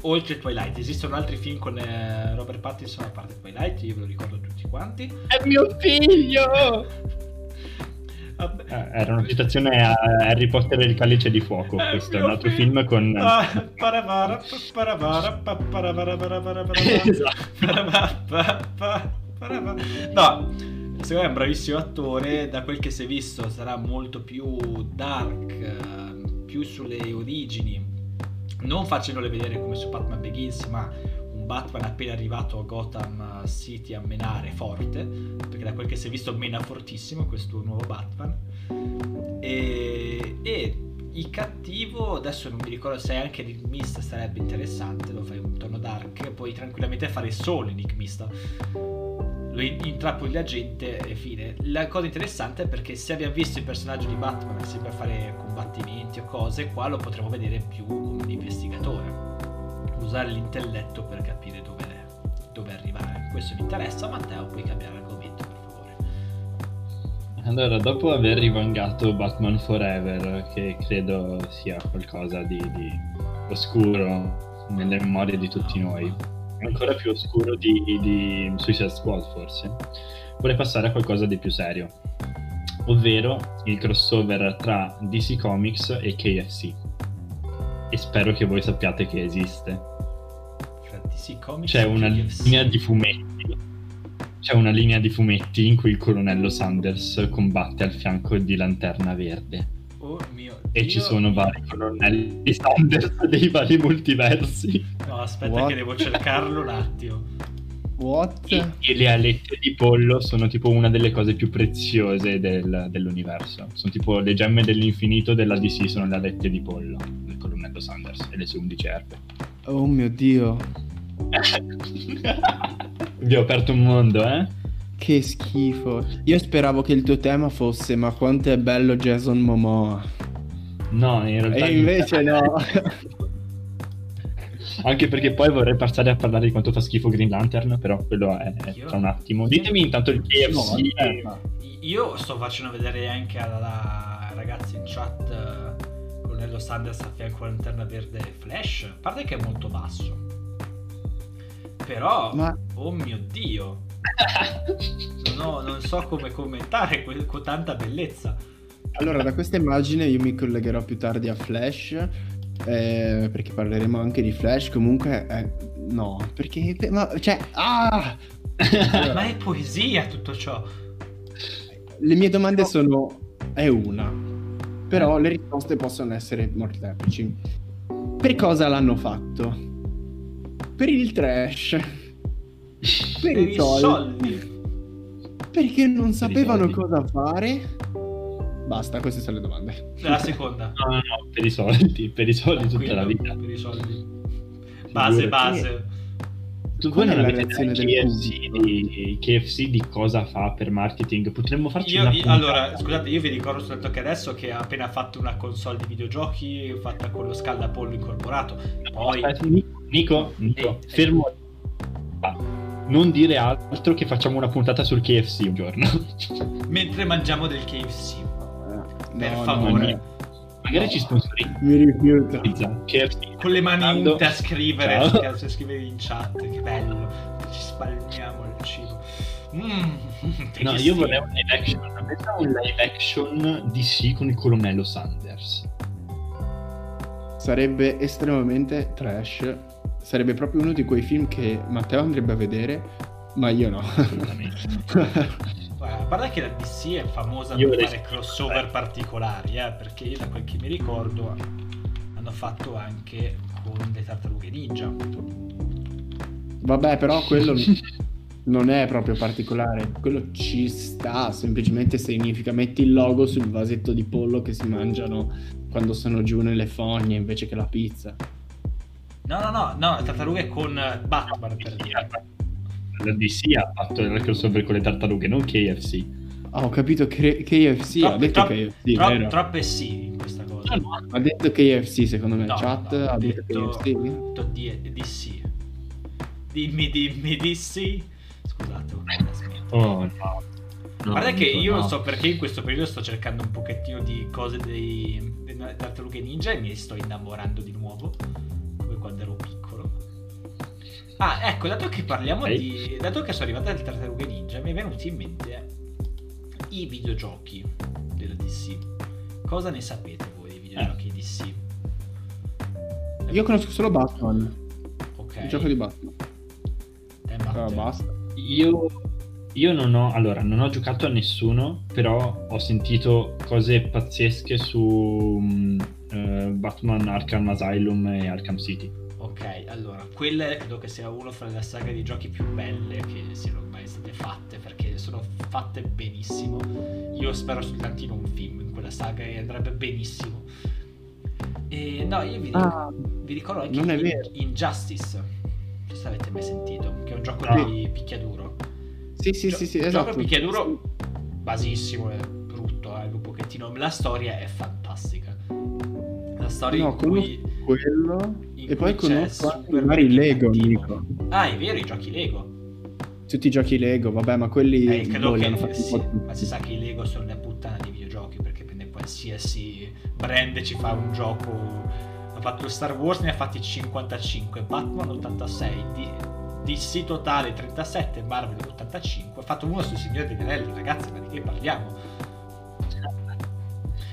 Speaker 1: Oltre Twilight, esistono altri film con eh, Robert Pattinson a parte Twilight, io ve lo ricordo tutti quanti.
Speaker 3: È mio figlio! Eh, era una citazione a Harry Potter e il calice di fuoco. Eh, Questo è un altro figlio. film con. Ah, paravara, paravara, paravara, paravara,
Speaker 1: No, secondo me è un bravissimo attore. Da quel che si è visto, sarà molto più dark, più sulle origini. Non facendole vedere come su Batman Begins, ma Batman appena arrivato a Gotham City a menare forte, perché da quel che si è visto mena fortissimo questo nuovo Batman. E, e il cattivo, adesso non mi ricordo se anche l'enigmista sarebbe interessante, lo fai un tono dark, puoi tranquillamente fare solo enigmista. Lo intrappoli la gente e fine. La cosa interessante è perché se abbiamo visto il personaggio di Batman sempre fare combattimenti o cose, qua lo potremo vedere più come un investigatore usare l'intelletto per capire dove, dove arrivare. Questo mi interessa, Matteo, puoi cambiare argomento per favore.
Speaker 3: Allora, dopo aver rivangato Batman Forever, che credo sia qualcosa di, di oscuro nelle memorie di tutti noi, ancora più oscuro di, di Suicide Squad forse, vorrei passare a qualcosa di più serio, ovvero il crossover tra DC Comics e KFC. E spero che voi sappiate che esiste
Speaker 1: comics
Speaker 3: c'è una linea di fumetti. C'è una linea di fumetti in cui il colonnello Sanders combatte al fianco di Lanterna Verde.
Speaker 1: Oh mio
Speaker 3: E ci sono vari colonnelli Sanders dei vari multiversi.
Speaker 1: No, aspetta What? che devo cercarlo un attimo.
Speaker 2: What?
Speaker 3: E, e, le alette di pollo sono tipo una delle cose più preziose del, dell'universo. Sono tipo le gemme dell'infinito della DC, sono le alette di pollo del colonnello Sanders e le sue 11 erbe.
Speaker 2: Oh mio dio.
Speaker 3: Vi ho aperto un mondo, eh?
Speaker 2: Che schifo. Io speravo che il tuo tema fosse ma quanto è bello Jason Momoa.
Speaker 3: No, in realtà...
Speaker 2: E invece no.
Speaker 3: Anche perché poi vorrei passare a parlare di quanto fa schifo Green Lantern, però quello è, io... tra un attimo. Ditemi intanto il KFC.
Speaker 1: No, io sto facendo vedere anche alla ragazza in chat uh, Colonnello Sanders a fianco alla lanterna verde Flash. A parte che è molto basso. Però, Ma... oh mio dio, no, non so come commentare con tanta bellezza.
Speaker 2: Allora, da questa immagine io mi collegherò più tardi a Flash, eh, perché parleremo anche di Flash. Comunque, eh, no, perché, ma, cioè, ah!
Speaker 1: ma è poesia tutto ciò.
Speaker 2: Le mie domande sono, è una, però le risposte possono essere molteplici. Per cosa l'hanno fatto? Per il trash.
Speaker 1: Per, per i soldi. soldi.
Speaker 2: Perché non sapevano cosa fare. Basta, queste sono le domande.
Speaker 1: La seconda.
Speaker 3: No, no, no, per i soldi, per i soldi tutta la vita.
Speaker 1: Per i soldi. Base, base.
Speaker 3: Tu voi non avete KFC di, KFC di cosa fa per marketing? Potremmo farci
Speaker 1: io, io Allora, scusate, io vi ricordo soltanto che adesso che ha appena fatto una console di videogiochi fatta con lo scaldapollo incorporato. Poi...
Speaker 3: Aspetta, Nico, Nico eh, fermo. Non dire altro che facciamo una puntata sul KFC un giorno.
Speaker 1: Mentre mangiamo del KFC. per no, favore.
Speaker 3: No, Magari ci sponsorizza.
Speaker 2: Mi rifiuto.
Speaker 1: Con le mani a scrivere, a scrivere in chat. Che bello. Ci spalmiamo il cibo.
Speaker 3: Mm, no, io vorrei un live action. un live action DC con il colonnello Sanders.
Speaker 2: Sarebbe estremamente trash. Sarebbe proprio uno di quei film che Matteo andrebbe a vedere, ma io no.
Speaker 1: a parte che la DC è famosa io per fare crossover particolari, eh, perché io da quel che mi ricordo hanno fatto anche con le tartarughe ninja.
Speaker 2: Vabbè, però quello non è proprio particolare, quello ci sta, semplicemente significa metti il logo sul vasetto di pollo che si mangiano quando sono giù nelle fogne invece che la pizza.
Speaker 1: No, no, no, no, tartarughe con Batman per dire.
Speaker 3: La DC ha fatto il crossover con le tartarughe, non KFC.
Speaker 2: Ah, ho capito K- KFC, Tro- ha detto tro- KFC,
Speaker 1: tro- vero? Troppe sì in questa cosa. No,
Speaker 2: no. Ha detto KFC secono me, no, chat no, ha detto,
Speaker 1: detto KFC. Ha detto DC. Dimmi, dimmi DC. Scusate,
Speaker 3: Oh no.
Speaker 1: No, Guarda che io non so perché in questo periodo sto cercando un pochettino di cose dei, dei tartarughe ninja e mi sto innamorando di nuovo, Ah, ecco, dato che parliamo hey. di... dato che sono arrivate le tartarughe ninja, mi è venuto in mente i videogiochi della DC. Cosa ne sapete voi dei videogiochi eh. DC?
Speaker 2: Io conosco solo Batman. Ok. Il gioco di Batman.
Speaker 1: Te, uh,
Speaker 2: basta.
Speaker 3: Io, io non ho, allora, non ho giocato a nessuno, però ho sentito cose pazzesche su uh, Batman Arkham Asylum e Arkham City.
Speaker 1: Ok, allora, quella credo che sia una fra le saghe di giochi più belle che siano mai state fatte, perché sono fatte benissimo. Io spero soltanto in un film in quella saga e andrebbe benissimo. E no, io vi, dico, ah, vi ricordo anche in, Injustice non se avete mai sentito, che è un gioco no. di picchiaduro.
Speaker 2: Sì, sì, Gio- sì, sì, esatto.
Speaker 1: Gioco picchiaduro basissimo, è brutto, eh, un pochettino. La storia è fantastica. La storia no, in cui...
Speaker 2: quello... In e poi conosco anche magari Lego, Nico.
Speaker 1: Ah, è vero, i giochi Lego.
Speaker 2: Tutti i giochi Lego, vabbè, ma quelli...
Speaker 1: Eh, credo che... Sì, ma si sa che i Lego sono la puttana dei videogiochi, perché prende qualsiasi brand ci fa un gioco ha fatto Star Wars, ne ha fatti 55, Batman 86, DC totale 37, Marvel 85, ha fatto uno sul Signore degli Anelli, ragazzi, ma di che parliamo?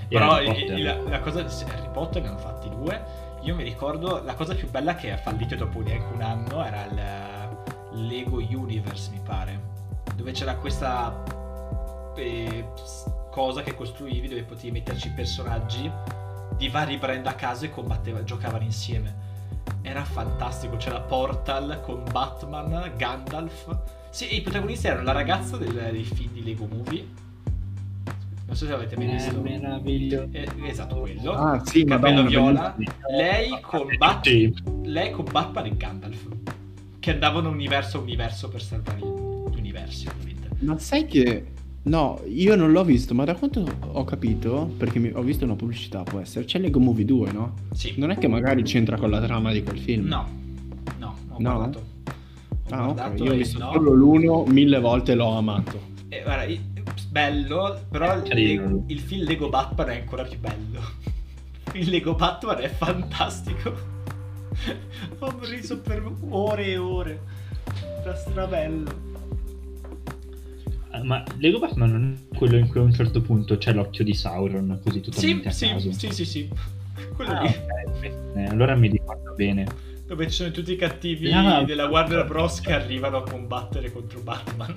Speaker 1: Però il, la, la, cosa Harry Potter ne hanno fatti due. Io mi ricordo la cosa più bella che ha fallito dopo neanche un anno era il Lego Universe, mi pare, dove c'era questa eh, cosa che costruivi dove potevi metterci personaggi di vari brand a casa e combatteva, giocavano insieme. Era fantastico, c'era Portal con Batman, Gandalf. Sì, i protagonisti erano la ragazza del, dei film di Lego Movie. Non so se avete mai visto.
Speaker 3: È meraviglioso.
Speaker 1: Eh, esatto, quello.
Speaker 2: Ah, sì,
Speaker 1: Capello viola. Lei con, Bat- lei con Batman e Gandalf. Che andavano universo a universo per salvare gli universi, ovviamente.
Speaker 2: Ma sai che No, io non l'ho visto, ma da quanto ho capito, perché mi, ho visto una pubblicità, può essere, c'è Lego Movie 2, no?
Speaker 1: Sì.
Speaker 2: Non è che magari c'entra con la trama di quel film?
Speaker 1: No, no, ho no? guardato.
Speaker 2: Ho ah, ok, io ho visto no. solo l'uno, mille volte l'ho amato.
Speaker 1: Eh, guarda, bello, però il, il film Lego Batman è ancora più bello. Il Lego Batman è fantastico. ho riso per ore e ore. Era strabello.
Speaker 3: Eh, ma Lego Batman non è quello in cui a un certo punto c'è l'occhio di Sauron, così totalmente
Speaker 1: sì,
Speaker 3: a caso.
Speaker 1: Sì, sì, sì,
Speaker 3: Quello ah, lì. Okay. Eh, allora mi ricordo bene.
Speaker 1: Dove ci sono tutti i cattivi no, della Warner Bros. che arrivano a combattere contro Batman.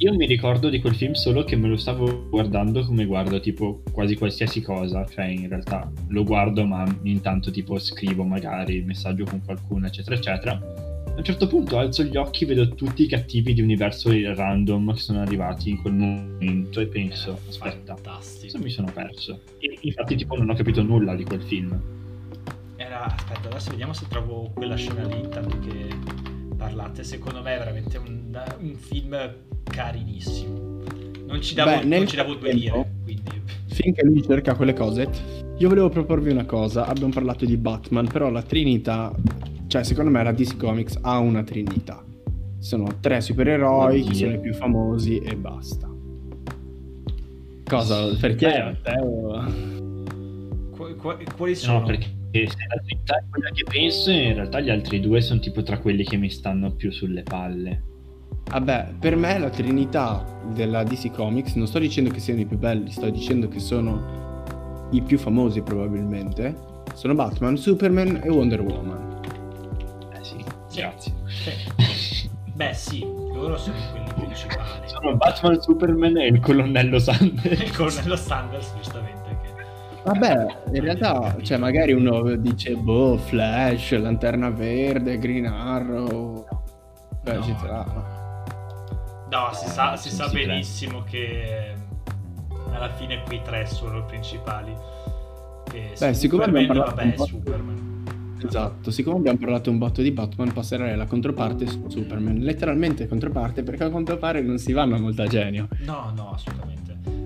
Speaker 3: Io mi ricordo di quel film solo che me lo stavo guardando come guardo tipo quasi qualsiasi cosa, cioè in realtà lo guardo ma intanto tipo scrivo magari messaggio con qualcuno eccetera eccetera a un certo punto alzo gli occhi, vedo tutti i cattivi di universo random che sono arrivati in quel momento e penso, eh, aspetta,
Speaker 1: fantastico.
Speaker 3: mi sono perso? E infatti tipo non ho capito nulla di quel film.
Speaker 1: Era, aspetta, adesso vediamo se trovo quella scena lì intanto che parlate. Secondo me è veramente un, un film carinissimo. Non ci davo, Beh, non ci davo due lire, quindi...
Speaker 2: Finché lui cerca quelle cose, io volevo proporvi una cosa. Abbiamo parlato di Batman, però la Trinità cioè, secondo me la DC Comics ha una trinità. Sono tre supereroi Oddio. che sono i più famosi e basta. Cosa? Perché? Eh, Matteo?
Speaker 1: Qu- quali sono?
Speaker 3: No, perché se la Trinità è quella che penso, in realtà gli altri due sono tipo tra quelli che mi stanno più sulle palle.
Speaker 2: Vabbè, per me la Trinità della DC Comics, non sto dicendo che siano i più belli, sto dicendo che sono i più famosi probabilmente, sono Batman, Superman e Wonder Woman.
Speaker 3: Eh sì, grazie.
Speaker 1: Sì. Beh sì, loro sono quelli principali.
Speaker 3: Sono Batman, Superman e il colonnello Sanders.
Speaker 1: il colonnello Sanders, giustamente.
Speaker 2: Vabbè, in realtà, cioè, magari uno dice, boh, Flash, Lanterna Verde, Green Arrow. Beh, no, ci sarà.
Speaker 1: No, si sa, si sa benissimo che alla fine quei tre sono i principali.
Speaker 2: Che Beh, siccome abbiamo parlato vabbè, Superman. Esatto, siccome abbiamo parlato un botto di Batman, passerei alla controparte su Superman. Letteralmente controparte, perché a quanto pare non si vanno molto a genio.
Speaker 1: No, no, assolutamente.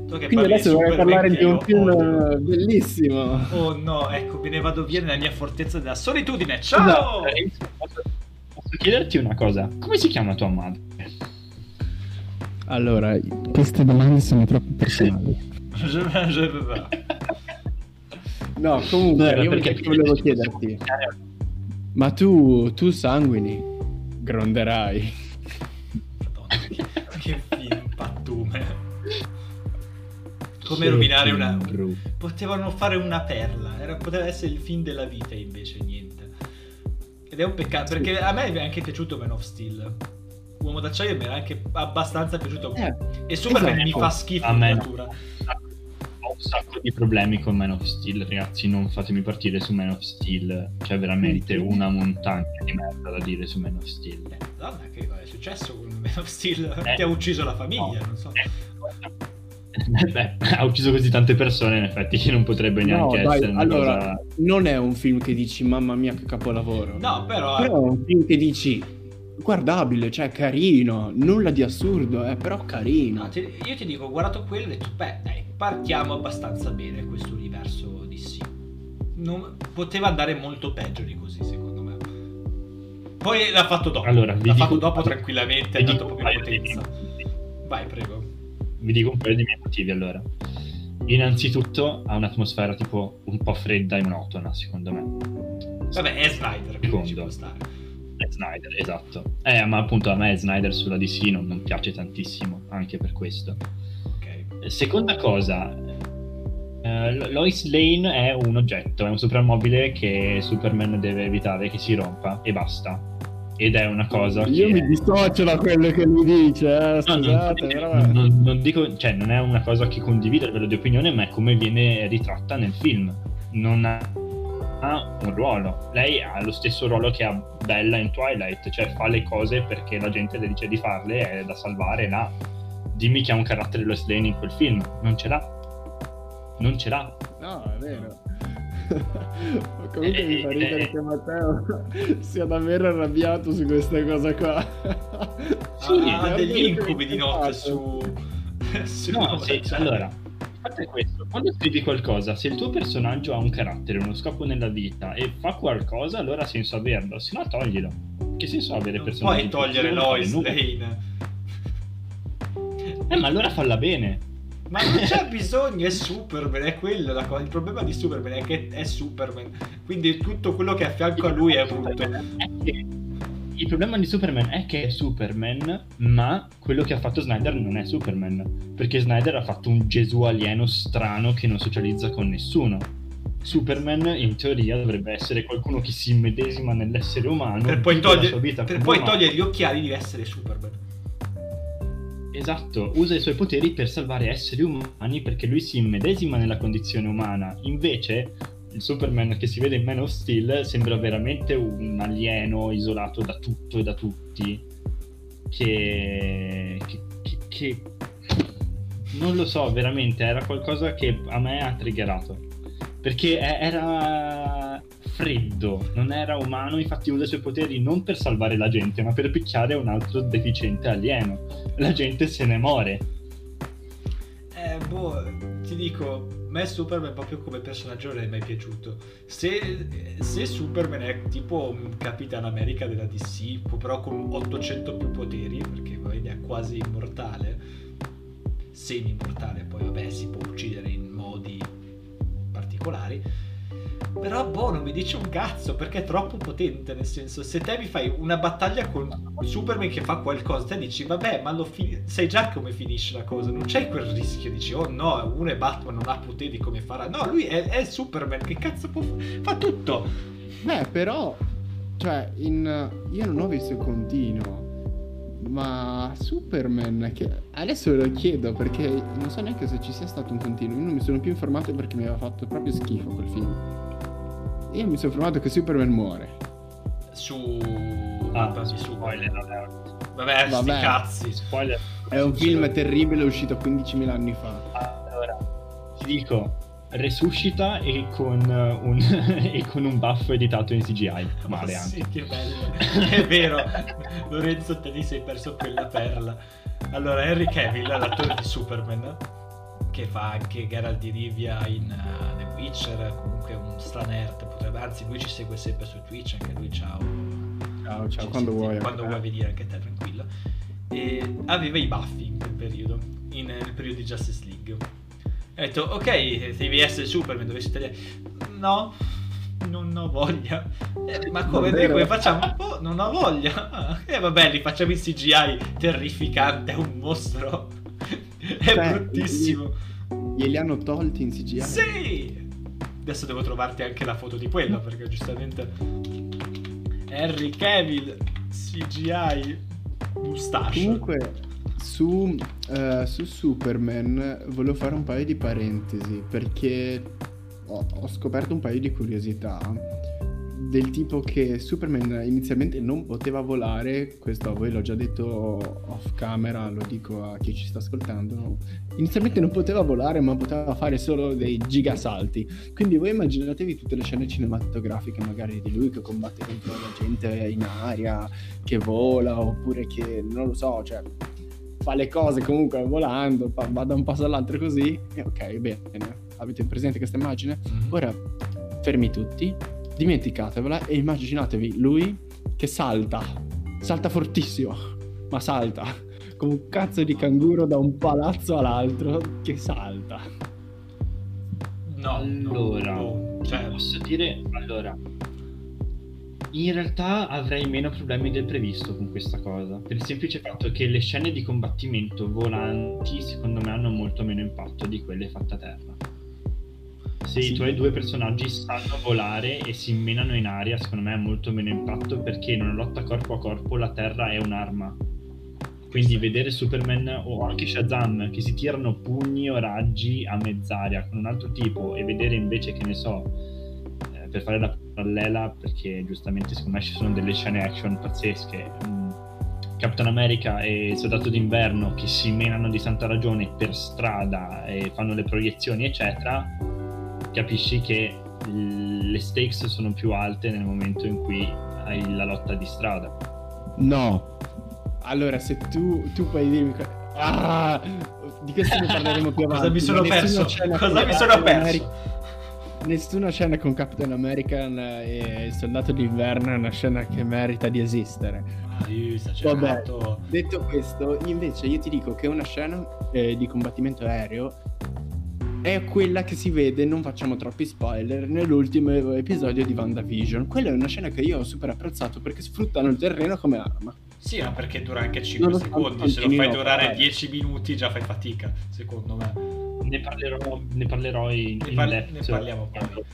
Speaker 2: Quindi adesso vorrei parlare di un film odio. bellissimo.
Speaker 1: Oh no, ecco, me ne vado via nella mia fortezza della solitudine. Ciao!
Speaker 3: Esatto. Posso, posso chiederti una cosa? Come si chiama tua madre?
Speaker 2: Allora, queste domande sono troppo personali. no, comunque, no, io perché volevo chiederti. Ma tu, tu sanguini, gronderai.
Speaker 1: Madonna, che film pattume come rovinare una... Potevano fare una perla, Era, poteva essere il film della vita invece niente. Ed è un peccato, perché a me mi è anche piaciuto Man of Steel. Uomo d'acciaio mi era anche abbastanza piaciuto. Eh, e Superman esatto. mi fa schifo a me natura.
Speaker 3: Ho un sacco di problemi con Man of Steel, ragazzi. Non fatemi partire su Man of Steel. C'è veramente una montagna di merda da dire su Man of Steel.
Speaker 1: Eh, madonna, che è successo con Man of Steel? Eh, Ti ha ucciso la famiglia, no, non so. Eh,
Speaker 3: Beh, ha ucciso così tante persone, in effetti, che non potrebbe neanche no, essere.
Speaker 2: Allora, cosa... non è un film che dici, mamma mia, che capolavoro.
Speaker 1: No, però.
Speaker 2: Però è un film che dici, guardabile, cioè carino, nulla di assurdo, eh, però carino.
Speaker 1: No, ti, io ti dico, ho guardato quello e ho detto, beh, dai, partiamo abbastanza bene questo universo DC. Non, poteva andare molto peggio di così, secondo me. Poi l'ha fatto dopo. Allora, l'ha dico, fatto dopo tranquillamente, è andato proprio in potenza. Vai, prego
Speaker 3: vi dico un paio di miei motivi allora. Innanzitutto ha un'atmosfera tipo un po' fredda e monotona, secondo me.
Speaker 1: Vabbè, è Snyder, Secondo. ci può stare.
Speaker 3: È Snyder, esatto. Eh, ma appunto a me Snyder sulla DC non, non piace tantissimo, anche per questo.
Speaker 1: Ok.
Speaker 3: Seconda cosa, uh, Lois Lane è un oggetto, è un soprammobile che Superman deve evitare che si rompa e basta ed è una cosa
Speaker 2: io
Speaker 3: che...
Speaker 2: mi dissocio da quello che lui dice eh, scusate,
Speaker 3: no, non, però... non, non, dico cioè non è una cosa che condivido a livello di opinione ma è come viene ritratta nel film non ha, ha un ruolo. Lei ha lo stesso ruolo che ha Bella in Twilight cioè fa le cose perché la gente le dice di farle è da salvare là. Dimmi che ha un carattere Lois Lane in quel film. Non ce l'ha. Non ce l'ha.
Speaker 2: No è vero. Comunque eh, mi fa ridere eh, che Matteo sia davvero arrabbiato su questa cosa qua.
Speaker 1: sì, ha ah, degli incubi di notte su...
Speaker 3: su... No, sì, allora, a questo, quando scrivi qualcosa, se il tuo personaggio ha un carattere, uno scopo nella vita e fa qualcosa, allora ha senso averlo, se no toglilo. Che senso ha avere
Speaker 1: non
Speaker 3: personaggi?
Speaker 1: Puoi togliere Lois Lane.
Speaker 3: Eh, ma allora falla bene.
Speaker 1: Ma non c'è bisogno, è Superman, è quello la cosa. Il problema di Superman è che è Superman. Quindi tutto quello che è a fianco a lui è brutto.
Speaker 3: Il problema di Superman è che è Superman, ma quello che ha fatto Snyder non è Superman. Perché Snyder ha fatto un Gesù alieno strano che non socializza con nessuno. Superman in teoria dovrebbe essere qualcuno che si immedesima nell'essere umano
Speaker 1: per poi, toglie, per poi togliere gli occhiali di essere Superman.
Speaker 3: Esatto, usa i suoi poteri per salvare esseri umani perché lui si immedesima nella condizione umana. Invece, il Superman che si vede in Man of Steel sembra veramente un alieno isolato da tutto e da tutti. Che, che, che, che non lo so, veramente era qualcosa che a me ha triggerato. Perché era freddo, non era umano, infatti usa i suoi poteri non per salvare la gente, ma per picchiare un altro deficiente alieno. La gente se ne muore.
Speaker 1: Eh, boh, ti dico, me Superman proprio come personaggio non è mai piaciuto. Se, se Superman è tipo un Capitan America della DC, però con 800 più poteri, perché è quasi immortale, semi-immortale, poi vabbè si può uccidere in modi particolari. Però boh, non mi dice un cazzo perché è troppo potente. Nel senso, se te mi fai una battaglia con Superman che fa qualcosa, te dici, vabbè, ma lo fi- sai già come finisce la cosa. Non c'è quel rischio. Dici, oh no, uno è Batman, non ha poteri come farà. No, lui è, è Superman, che cazzo può fare? Fa tutto.
Speaker 2: Beh, però, cioè, in, io non ho visto il continuo. Ma Superman, che adesso lo chiedo perché non so neanche se ci sia stato un continuo. Io non mi sono più informato perché mi aveva fatto proprio schifo quel film. Io mi sono informato che Superman muore.
Speaker 1: Su...
Speaker 3: Ah, su spoiler.
Speaker 1: Vabbè, Vabbè. sti cazzi.
Speaker 3: Spoiler.
Speaker 2: È un film terribile, uscito 15.000 anni fa.
Speaker 3: Allora, ti dico, resuscita e con un, e con un buff editato in CGI. Male anche.
Speaker 1: Sì, che bello. È vero. Lorenzo, te ti sei perso quella perla. Allora, Henry Cavill, l'attore di Superman, che fa anche Geralt di Rivia in uh, The Witcher, comunque un stranert, potrebbe, anzi lui ci segue sempre su Twitch, anche lui ciao.
Speaker 2: Ciao, ciao, quando vuoi.
Speaker 1: Quando vuoi venire anche te, tranquillo. E aveva i baffi in quel periodo, in, nel periodo di Justice League. E ho detto, ok, devi essere Superman, dovresti tagliare. No, non ho voglia. Eh, ma come, come facciamo? Oh, non ho voglia. E eh, vabbè, li facciamo in CGI terrificante, è un mostro. È Beh, bruttissimo.
Speaker 2: Glieli hanno tolti in CGI?
Speaker 1: Sì! Adesso devo trovarti anche la foto di quello perché giustamente Henry Cavill CGI mustache.
Speaker 2: Comunque su, uh, su, Superman volevo fare un paio di parentesi perché ho, ho scoperto un paio di curiosità del tipo che Superman inizialmente non poteva volare, questo a voi l'ho già detto off camera, lo dico a chi ci sta ascoltando, inizialmente non poteva volare ma poteva fare solo dei gigasalti, quindi voi immaginatevi tutte le scene cinematografiche magari di lui che combatte contro la gente in aria, che vola oppure che non lo so, cioè fa le cose comunque volando, va da un passo all'altro così, e ok, bene, avete presente questa immagine? Mm-hmm. Ora fermi tutti dimenticatevela e immaginatevi lui che salta, salta fortissimo, ma salta come un cazzo di canguro da un palazzo all'altro che salta.
Speaker 1: No, allora, no,
Speaker 3: cioè, posso dire, allora, in realtà avrei meno problemi del previsto con questa cosa, per il semplice fatto che le scene di combattimento volanti secondo me hanno molto meno impatto di quelle fatte a terra se i tuoi due personaggi sanno volare e si menano in aria, secondo me ha molto meno impatto perché in una lotta corpo a corpo la terra è un'arma. Quindi vedere Superman o anche Shazam che si tirano pugni o raggi a mezz'aria con un altro tipo e vedere invece che ne so, eh, per fare la parallela, perché giustamente secondo me ci sono delle scene action pazzesche. Mm, Captain America e il Soldato d'Inverno che si menano di santa ragione per strada e fanno le proiezioni, eccetera capisci che le stakes sono più alte nel momento in cui hai la lotta di strada.
Speaker 2: No. Allora, se tu, tu puoi dirmi... Ah, di questo ne parleremo più avanti.
Speaker 1: Cosa mi sono perso? Cosa mi sono perso?
Speaker 2: America... Nessuna scena con Captain American e il soldato d'inverno è una scena che merita di esistere.
Speaker 1: Ah,
Speaker 2: Vabbè, detto questo, invece io ti dico che una scena eh, di combattimento aereo è quella che si vede, non facciamo troppi spoiler, nell'ultimo episodio di WandaVision. Quella è una scena che io ho super apprezzato perché sfruttano il terreno come arma.
Speaker 1: Sì, ma perché dura anche 5 non secondi, se lo fai durare 10 minuti già fai fatica, secondo me.
Speaker 3: Ne parlerò, ne parlerò in,
Speaker 1: ne, par- in ne parliamo poi.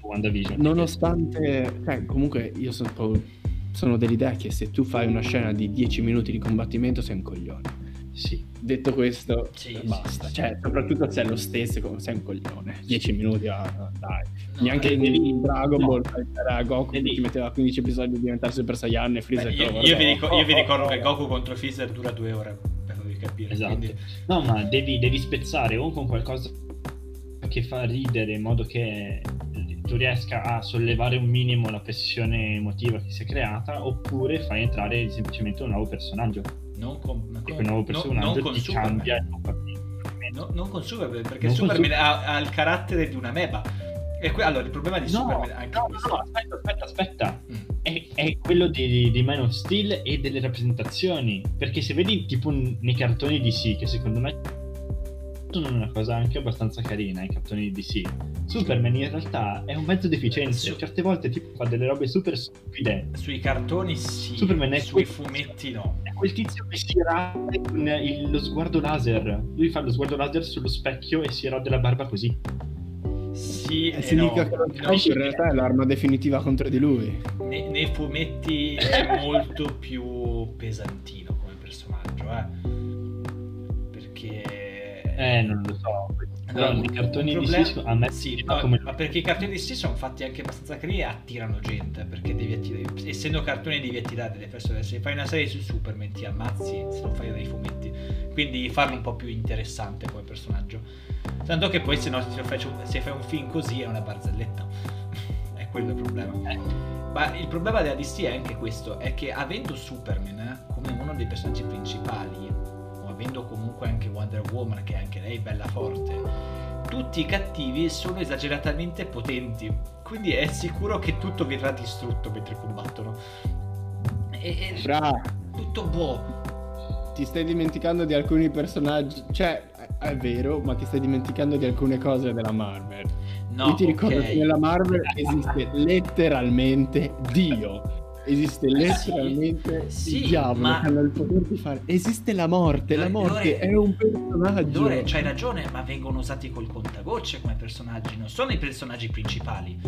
Speaker 3: WandaVision.
Speaker 2: Nonostante, cioè, comunque io sono, sono dell'idea che se tu fai una scena di 10 minuti di combattimento sei un coglione. Sì, detto questo, sì, basta. Sì, cioè, soprattutto se è lo stesso, sei un coglione. 10 minuti, ah, dai. No, Neanche eh, devi, in Dragon no. Ball era Goku devi. ti metteva 15 episodi di diventare Super Saiyan e Freezer.
Speaker 1: Beh, io, io, vi dico, io, vi ricordo che Goku contro Freezer dura due ore, per farvi capire.
Speaker 3: Esatto. Quindi... No, ma devi, devi spezzare o con qualcosa che fa ridere in modo che tu riesca a sollevare un minimo la pressione emotiva che si è creata, oppure fai entrare semplicemente un nuovo personaggio
Speaker 1: non con,
Speaker 3: con, nuovo personaggio non, non ti cambia il
Speaker 1: no, non con Superman perché non Superman ha, ha, il carattere di una meba. E que- allora il problema di no, Superman anche
Speaker 3: no, no, aspetta aspetta aspetta. Mm. è, è, quello di, di Man of Steel e delle rappresentazioni. Perché se vedi tipo nei cartoni di sì che secondo me sono una cosa anche abbastanza carina i cartoni di DC. Superman in realtà è un mezzo deficiente, Su... certe volte tipo fa delle robe super stupide.
Speaker 1: Sui cartoni sì, Superman è sui quel... fumetti no.
Speaker 3: È quel tizio che si rade con il... lo sguardo laser. Lui fa lo sguardo laser sullo specchio e si rode la barba così.
Speaker 1: Sì,
Speaker 2: e si no, dica che no, in realtà è l'arma definitiva contro di lui.
Speaker 1: Ne, nei fumetti è molto più pesantino come personaggio, eh
Speaker 3: eh, non lo so. Però no, i cartoni problema... di
Speaker 1: a me sì, no, come... ma perché i cartoni di sì sono fatti anche abbastanza carini e attirano gente, perché devi attirare, essendo cartoni devi attirare delle persone, se fai una serie su Superman ti ammazzi se non fai dei fumetti, quindi farlo un po' più interessante come personaggio. Tanto che poi se no se fai, se fai un film così è una barzelletta, è quello il problema. Eh. Ma il problema della DC è anche questo, è che avendo Superman eh, come uno dei personaggi principali avendo comunque anche Wonder Woman, che anche lei è bella forte, tutti i cattivi sono esageratamente potenti, quindi è sicuro che tutto verrà distrutto mentre combattono. E, e Bra. tutto boh.
Speaker 2: Ti stai dimenticando di alcuni personaggi, cioè è vero, ma ti stai dimenticando di alcune cose della Marvel. No, Io ti ricordo okay. che nella Marvel esiste letteralmente Dio esiste letteralmente sì, il diavolo ma... che hanno il potere di fare. Esiste la morte, la morte Lore... è un personaggio.
Speaker 1: Lore, c'hai ragione, ma vengono usati col contagocce come personaggi, non sono i personaggi principali.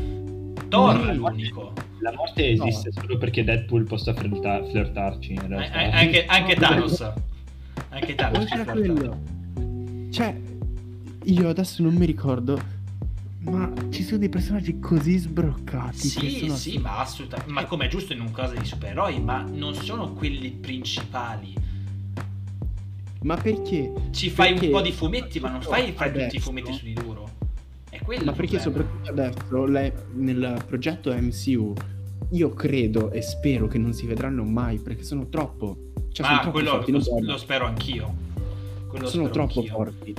Speaker 1: Thor è l'unico.
Speaker 3: La morte esiste no. solo perché Deadpool possa flirta- flirtarci. In realtà.
Speaker 1: A- anche, anche Thanos. Anche Thanos.
Speaker 2: Cioè, io adesso non mi ricordo ma ci sono dei personaggi così sbroccati.
Speaker 1: Sì, sì, ma assolutamente. Ma come è giusto in un caso di supereroi, ma non sono quelli principali.
Speaker 2: Ma perché?
Speaker 1: Ci fai perché? un po' di fumetti, ma non fai, fai tutti i fumetti su di loro. È quello.
Speaker 2: Ma perché soprattutto adesso lei, nel progetto MCU io credo e spero che non si vedranno mai perché sono troppo.
Speaker 1: Cioè, ma sono quello forti, lo, lo, spero anch'io.
Speaker 2: Quello sono troppo anch'io. forti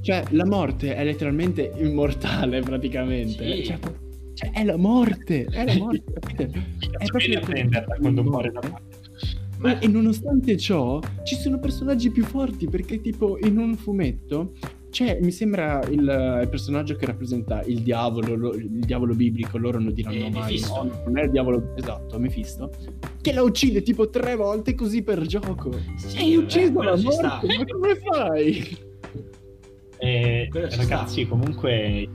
Speaker 2: cioè, la morte è letteralmente immortale, praticamente. Sì. Cioè, cioè, è la morte, è la morte. è proprio prenderla quando muore la morte. Ma... E nonostante ciò, ci sono personaggi più forti perché, tipo, in un fumetto c'è, mi sembra il, il, personaggio che rappresenta il diavolo, lo, il diavolo biblico, loro non diranno eh, mai. No, non è il diavolo esatto, Mephisto. Che la uccide tipo tre volte così per gioco. Sì, Hai ucciso la morte, ma come fai?
Speaker 3: Eh, ragazzi, comunque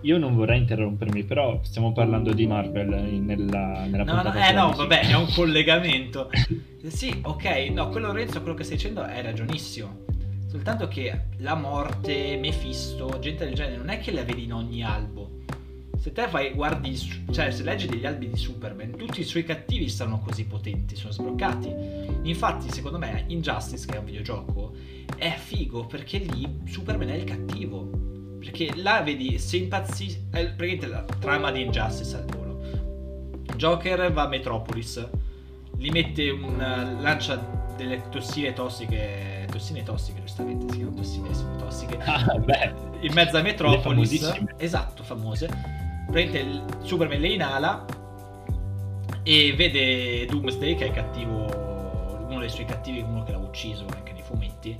Speaker 3: io non vorrei interrompermi, però stiamo parlando di Marvel nella, nella
Speaker 1: no, no, eh no, vabbè, è un collegamento. sì, ok, no, quello Lorenzo, quello che stai dicendo è ragionissimo. Soltanto che la morte, Mephisto, gente del genere, non è che la vedi in ogni albo. Se te vai, guardi, cioè se leggi degli albi di Superman, tutti i suoi cattivi sono così potenti, sono sbloccati. Infatti, secondo me, Injustice, che è un videogioco, è figo perché lì Superman è il cattivo. Perché là vedi, se impazzisce. È praticamente la trama di Injustice al volo. Joker va a Metropolis, gli mette un. lancia delle tossine tossiche. Tossine tossiche, giustamente, si chiamano tossine, sono tossiche.
Speaker 3: Ah, beh.
Speaker 1: In mezzo a Metropolis. Esatto, famose. Praticamente Superman le inala e vede Doomsday che è cattivo uno dei suoi cattivi uno che l'ha ucciso anche nei fumetti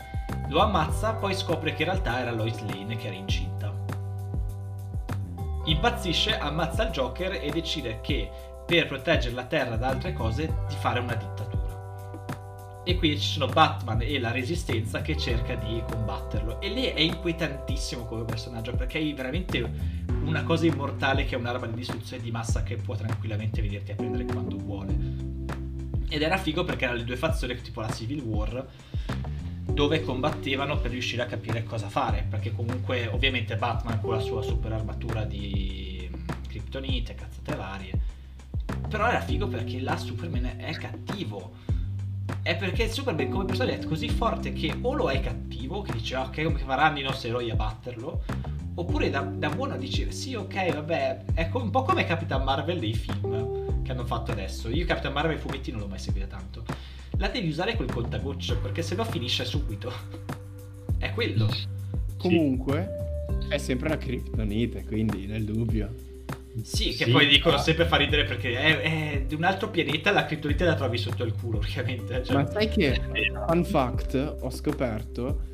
Speaker 1: lo ammazza, poi scopre che in realtà era Lois Lane che era incinta. Impazzisce, ammazza il Joker e decide che per proteggere la Terra da altre cose di fare una dittatura. E qui ci sono Batman e la Resistenza che cerca di combatterlo. E lì è inquietantissimo come personaggio perché è veramente una cosa immortale che è un'arma di distruzione di massa che può tranquillamente venirti a prendere quando vuole. Ed era figo perché erano le due fazioni tipo la Civil War dove combattevano per riuscire a capire cosa fare, perché comunque ovviamente Batman con la sua super armatura di mm, Kryptonite, cazzate varie, però era figo perché là Superman è cattivo. È perché Superman come personaggio è così forte che o lo è cattivo, che dice ok come faranno i nostri eroi a batterlo, oppure da, da buono a dire sì ok vabbè, è un po' come Capitan Marvel dei film che hanno fatto adesso. Io Capitan Marvel i fumetti non l'ho mai seguita tanto la devi usare col contagocce perché sennò finisce subito. È quello.
Speaker 2: Comunque, è sempre la criptonite, quindi nel dubbio.
Speaker 1: Sì, che sì, poi dicono ma... sempre fa ridere perché è, è, di un altro pianeta la criptonite la trovi sotto il culo, ovviamente.
Speaker 2: Cioè... Ma sai che, fun fact, ho scoperto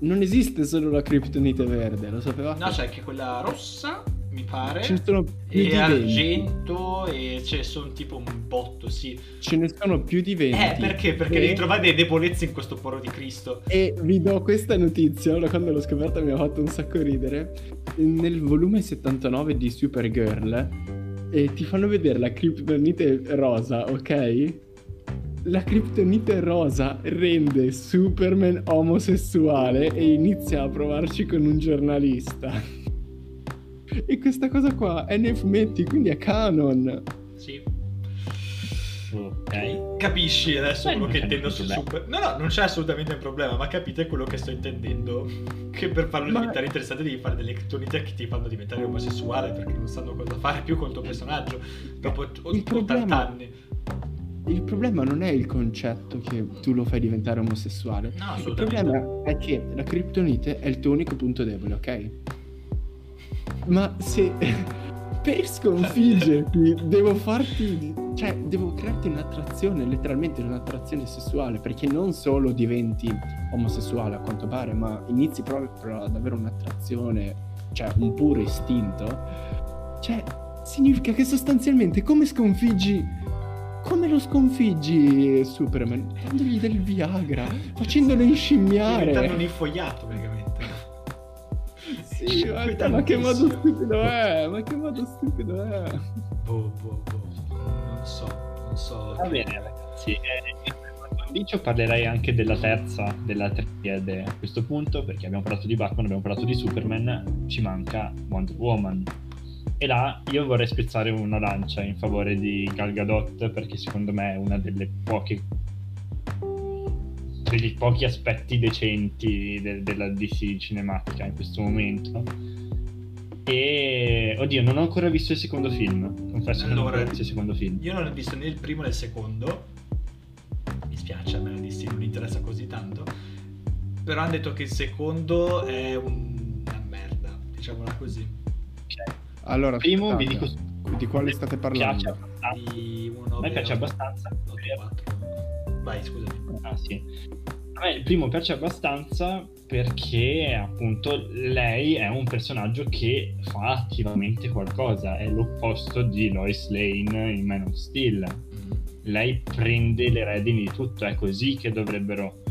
Speaker 2: non esiste solo la criptonite verde, lo sapevate?
Speaker 1: No, c'è anche quella rossa, mi pare.
Speaker 2: Ce ne sono più
Speaker 1: e
Speaker 2: di 20.
Speaker 1: argento e ce ne sono tipo un botto, sì.
Speaker 2: Ce ne sono più di 20.
Speaker 1: Eh, perché? Perché
Speaker 2: E-
Speaker 1: devi trovare delle debolezze in questo poro di Cristo.
Speaker 2: E vi do questa notizia, ora quando l'ho scoperta mi ha fatto un sacco ridere. Nel volume 79 di Supergirl eh, ti fanno vedere la criptonite rosa, ok? La criptonite rosa rende Superman omosessuale e inizia a provarci con un giornalista. E questa cosa qua è nei fumetti, quindi è canon.
Speaker 1: Sì.
Speaker 3: Ok.
Speaker 1: Capisci adesso
Speaker 3: Beh,
Speaker 1: quello che intendo su. Super. No, no, non c'è assolutamente un problema, ma capite quello che sto intendendo. Che per farlo
Speaker 2: Ma-
Speaker 1: diventare interessante devi fare delle criptonite che ti fanno diventare omosessuale perché non sanno cosa fare più con il tuo personaggio dopo
Speaker 2: Il
Speaker 1: 80
Speaker 2: problema-
Speaker 1: anni.
Speaker 2: Il problema non è il concetto che tu lo fai diventare omosessuale.
Speaker 1: No,
Speaker 2: Il problema è che la criptonite è il tuo unico punto debole, ok? Ma se per sconfiggerti devo farti, cioè devo crearti un'attrazione, letteralmente un'attrazione sessuale, perché non solo diventi omosessuale a quanto pare, ma inizi proprio ad avere un'attrazione, cioè un puro istinto. Cioè, significa che sostanzialmente come sconfiggi come lo sconfiggi Superman? Dandogli del Viagra, facendolo
Speaker 1: Diventando un
Speaker 2: inscimmiare.
Speaker 1: infogliato praticamente.
Speaker 2: Sì, ma,
Speaker 1: Diventando
Speaker 2: ma che modo stupido è? Ma che modo stupido è?
Speaker 1: Boh, boh, boh. Non so, non so.
Speaker 3: Va bene ragazzi, eh, Dicio parlerei anche della terza, della triade a questo punto, perché abbiamo parlato di Batman, abbiamo parlato di Superman, ci manca Wonder Woman. E là io vorrei spezzare una lancia in favore di Gal Gadot, perché secondo me è una delle poche degli pochi aspetti decenti de- della DC cinematica in questo momento. E oddio, non ho ancora visto il secondo film. Confesso che non ho
Speaker 1: Allora,
Speaker 3: ancora visto il secondo film.
Speaker 1: Io non ho visto né il primo né il secondo. Mi spiace, a me la DC non interessa così tanto. Però hanno detto che il secondo è un- una merda, diciamola così.
Speaker 3: Ok.
Speaker 2: Allora,
Speaker 3: Primo vi dico
Speaker 2: di quale state
Speaker 3: piace
Speaker 2: parlando?
Speaker 3: abbastanza.
Speaker 1: Di
Speaker 3: A me piace abbastanza.
Speaker 1: 84. Vai, scusami.
Speaker 3: Ah, sì. A me il primo piace abbastanza perché appunto lei è un personaggio che fa attivamente qualcosa, è l'opposto di Lois Lane in Man of Steel.
Speaker 1: Mm.
Speaker 3: Lei prende le redini di tutto, è così che dovrebbero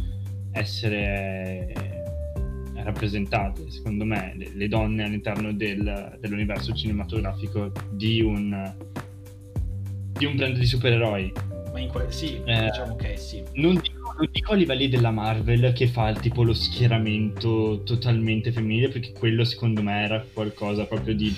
Speaker 3: essere eh, rappresentate, secondo me, le, le donne all'interno del- dell'universo cinematografico di un, di un brand di supereroi.
Speaker 1: Ma in que- sì,
Speaker 3: Eh.
Speaker 1: diciamo che sì.
Speaker 3: Non dico, non dico a livelli della Marvel che fa tipo lo schieramento totalmente femminile, perché quello secondo me era qualcosa proprio di.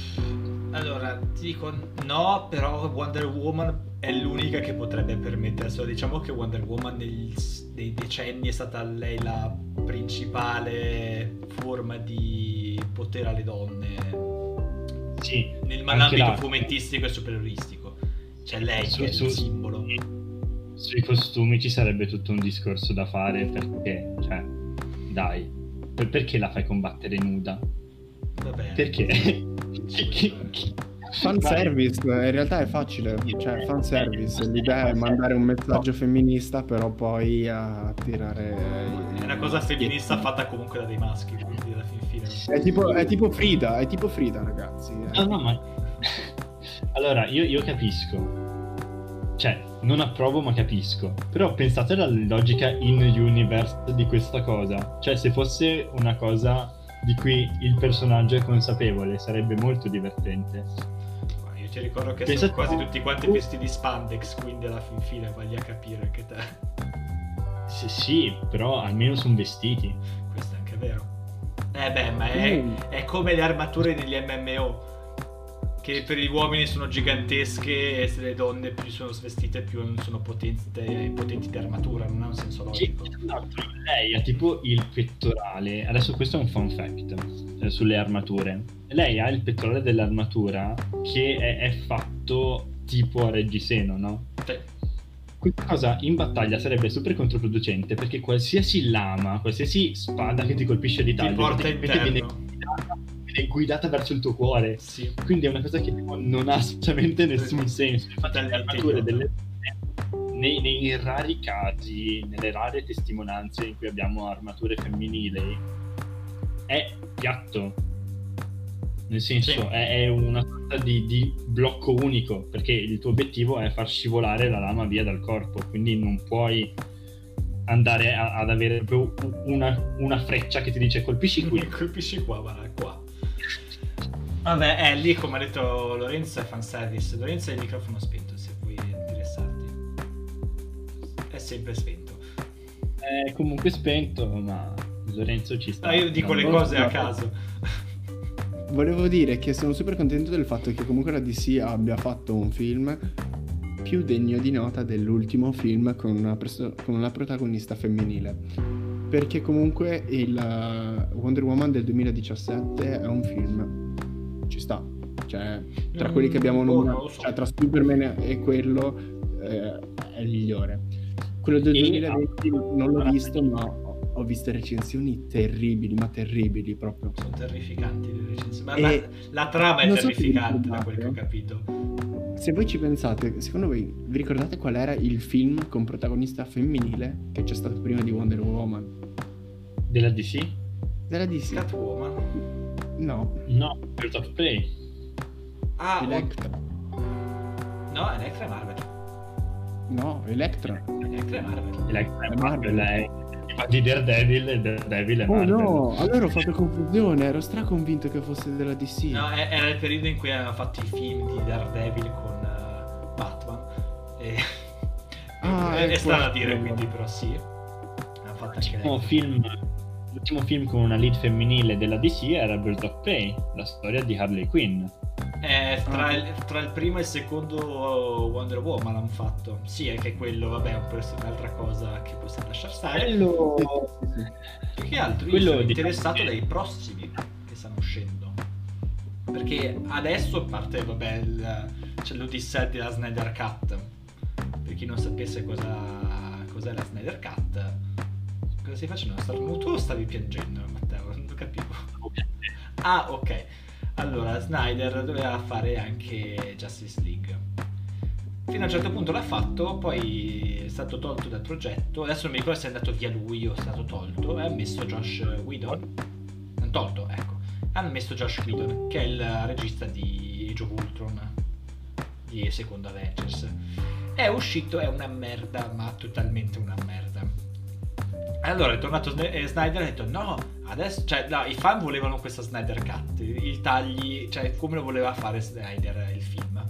Speaker 1: Allora, ti dico no, però Wonder Woman è l'unica che potrebbe permetterselo. Diciamo che Wonder Woman negli, nei decenni è stata lei la principale forma di potere alle donne
Speaker 3: Sì,
Speaker 1: nel ambito fumettistico e superioristico. Cioè lei
Speaker 3: Su-
Speaker 1: che è
Speaker 3: su-
Speaker 1: il simbolo.
Speaker 3: Sui costumi ci sarebbe tutto un discorso da fare perché, cioè, dai, per- perché la fai combattere nuda?
Speaker 1: Vabbè.
Speaker 3: Perché?
Speaker 2: Fan service, in realtà è facile, cioè fan service, l'idea è mandare un messaggio femminista però poi a tirare...
Speaker 1: È una cosa femminista fatta comunque da dei maschi, quindi alla fin fine.
Speaker 2: È tipo, è tipo Frida, è tipo Frida ragazzi. eh.
Speaker 3: No, no, ma... Allora, io, io capisco. Cioè, non approvo ma capisco. Però pensate alla logica in-universe di questa cosa. Cioè, se fosse una cosa di cui il personaggio è consapevole, sarebbe molto divertente.
Speaker 1: Ma Io ti ricordo che
Speaker 3: Pensa-
Speaker 1: sono quasi tutti quanti vestiti di spandex, quindi alla fin fine vai a capire che te.
Speaker 3: Sì, sì, però almeno sono vestiti.
Speaker 1: Questo è anche vero. Eh beh, ma è,
Speaker 2: Mm.
Speaker 1: è come le armature negli MMO. Che per gli uomini sono gigantesche e se le donne più sono svestite più sono potenti, potenti di armatura, non ha un senso
Speaker 3: Sì,
Speaker 1: logico.
Speaker 3: l'altro, lei ha tipo il pettorale. Adesso questo è un fun fact eh, sulle armature. Lei ha il pettorale dell'armatura che è, è fatto tipo a reggiseno, no?
Speaker 1: Cioè,
Speaker 3: Questa cosa in battaglia sarebbe super controproducente perché qualsiasi lama, qualsiasi spada che ti colpisce di
Speaker 1: ti
Speaker 3: taglio
Speaker 1: porta
Speaker 3: praticamente viene guidata, verso il tuo cuore.
Speaker 1: Sì.
Speaker 3: Quindi è una cosa che tipo, non ha assolutamente nessun senso. Infatti, le
Speaker 1: Totalmente
Speaker 3: armature
Speaker 1: idiota.
Speaker 3: delle nei, nei rari casi, nelle rare testimonianze in cui abbiamo armature femminili, è piatto. Nel senso, sì. è, è, una sorta di, di, blocco unico, perché il tuo obiettivo è far scivolare la lama via dal corpo, quindi non puoi andare a, ad avere una, una, freccia che ti dice colpisci qui.
Speaker 1: colpisci qua, va qua. Vabbè, è lì come ha detto Lorenzo è fanservice. Lorenzo è il microfono spento se vuoi interessarti. È sempre spento.
Speaker 3: È comunque spento, ma Lorenzo ci sta.
Speaker 1: Ah, io dico le cose a caso.
Speaker 2: Volevo dire che sono super contento del fatto che comunque la DC abbia fatto un film più degno di nota dell'ultimo film con una, preso- con una protagonista femminile. Perché comunque il uh, Wonder Woman del 2017 è un film. Ci sta. Cioè, tra mm, quelli che abbiamo nominato, so. cioè, tra Superman e quello eh, è il migliore. Quello del e 2020 non l'ho visto, ma ho visto recensioni terribili, ma terribili proprio.
Speaker 1: Sono terrificanti le recensioni. Ma la, la, trama è terrificante so da quel che ho capito.
Speaker 2: Se voi ci pensate, secondo voi vi ricordate qual era il film con protagonista femminile che c'è stato prima di Wonder Woman?
Speaker 3: Della DC?
Speaker 2: Della DC.
Speaker 1: Catwoman?
Speaker 2: No.
Speaker 3: No, Birds of Prey.
Speaker 1: Ah, Electra. No, Electra è Marvel.
Speaker 2: No, Electra.
Speaker 1: Electra è Marvel.
Speaker 3: Electra è Marvel, è di Daredevil e Daredevil è oh, Marvel.
Speaker 2: no, allora ho fatto confusione, ero straconvinto che fosse della DC.
Speaker 1: No, era il periodo in cui avevano fatto i film di Daredevil con uh, Batman. E... Ah, è, è strano a dire, quindi però sì.
Speaker 3: Hanno fatto anche l'ultimo film, l'ultimo film con una lead femminile della DC era Birds of Prey, la storia di Harley Quinn.
Speaker 1: Eh, tra, ah. il, tra, il, primo e il secondo Wonder Woman hanno fatto. Sì, è che quello, vabbè, è un un'altra cosa che possiamo lasciare stare.
Speaker 3: Quello...
Speaker 1: Più che altro io quello sono interessato dai prossimi che stanno uscendo. Perché adesso, a parte, vabbè, il, c'è l'Odissea della Snyder Cut. Per chi non sapesse cosa, cos'è la Snyder Cut, cosa stai facendo? Star muto o stavi piangendo, Matteo? Non capivo. Ah, ok. Allora, Snyder doveva fare anche Justice League. Fino a un certo punto l'ha fatto, poi è stato tolto dal progetto. Adesso non mi ricordo se è andato via lui o è stato tolto. E ha messo Josh Whedon. Non tolto, ecco. Hanno messo Josh Whedon, che è il regista di Age of Ultron, di secondo Avengers. È uscito, è una merda, ma totalmente una merda. Allora è tornato Snyder e ha detto no, adesso, cioè no, i fan volevano questa Snyder Cut, i tagli, cioè come lo voleva fare Snyder il film,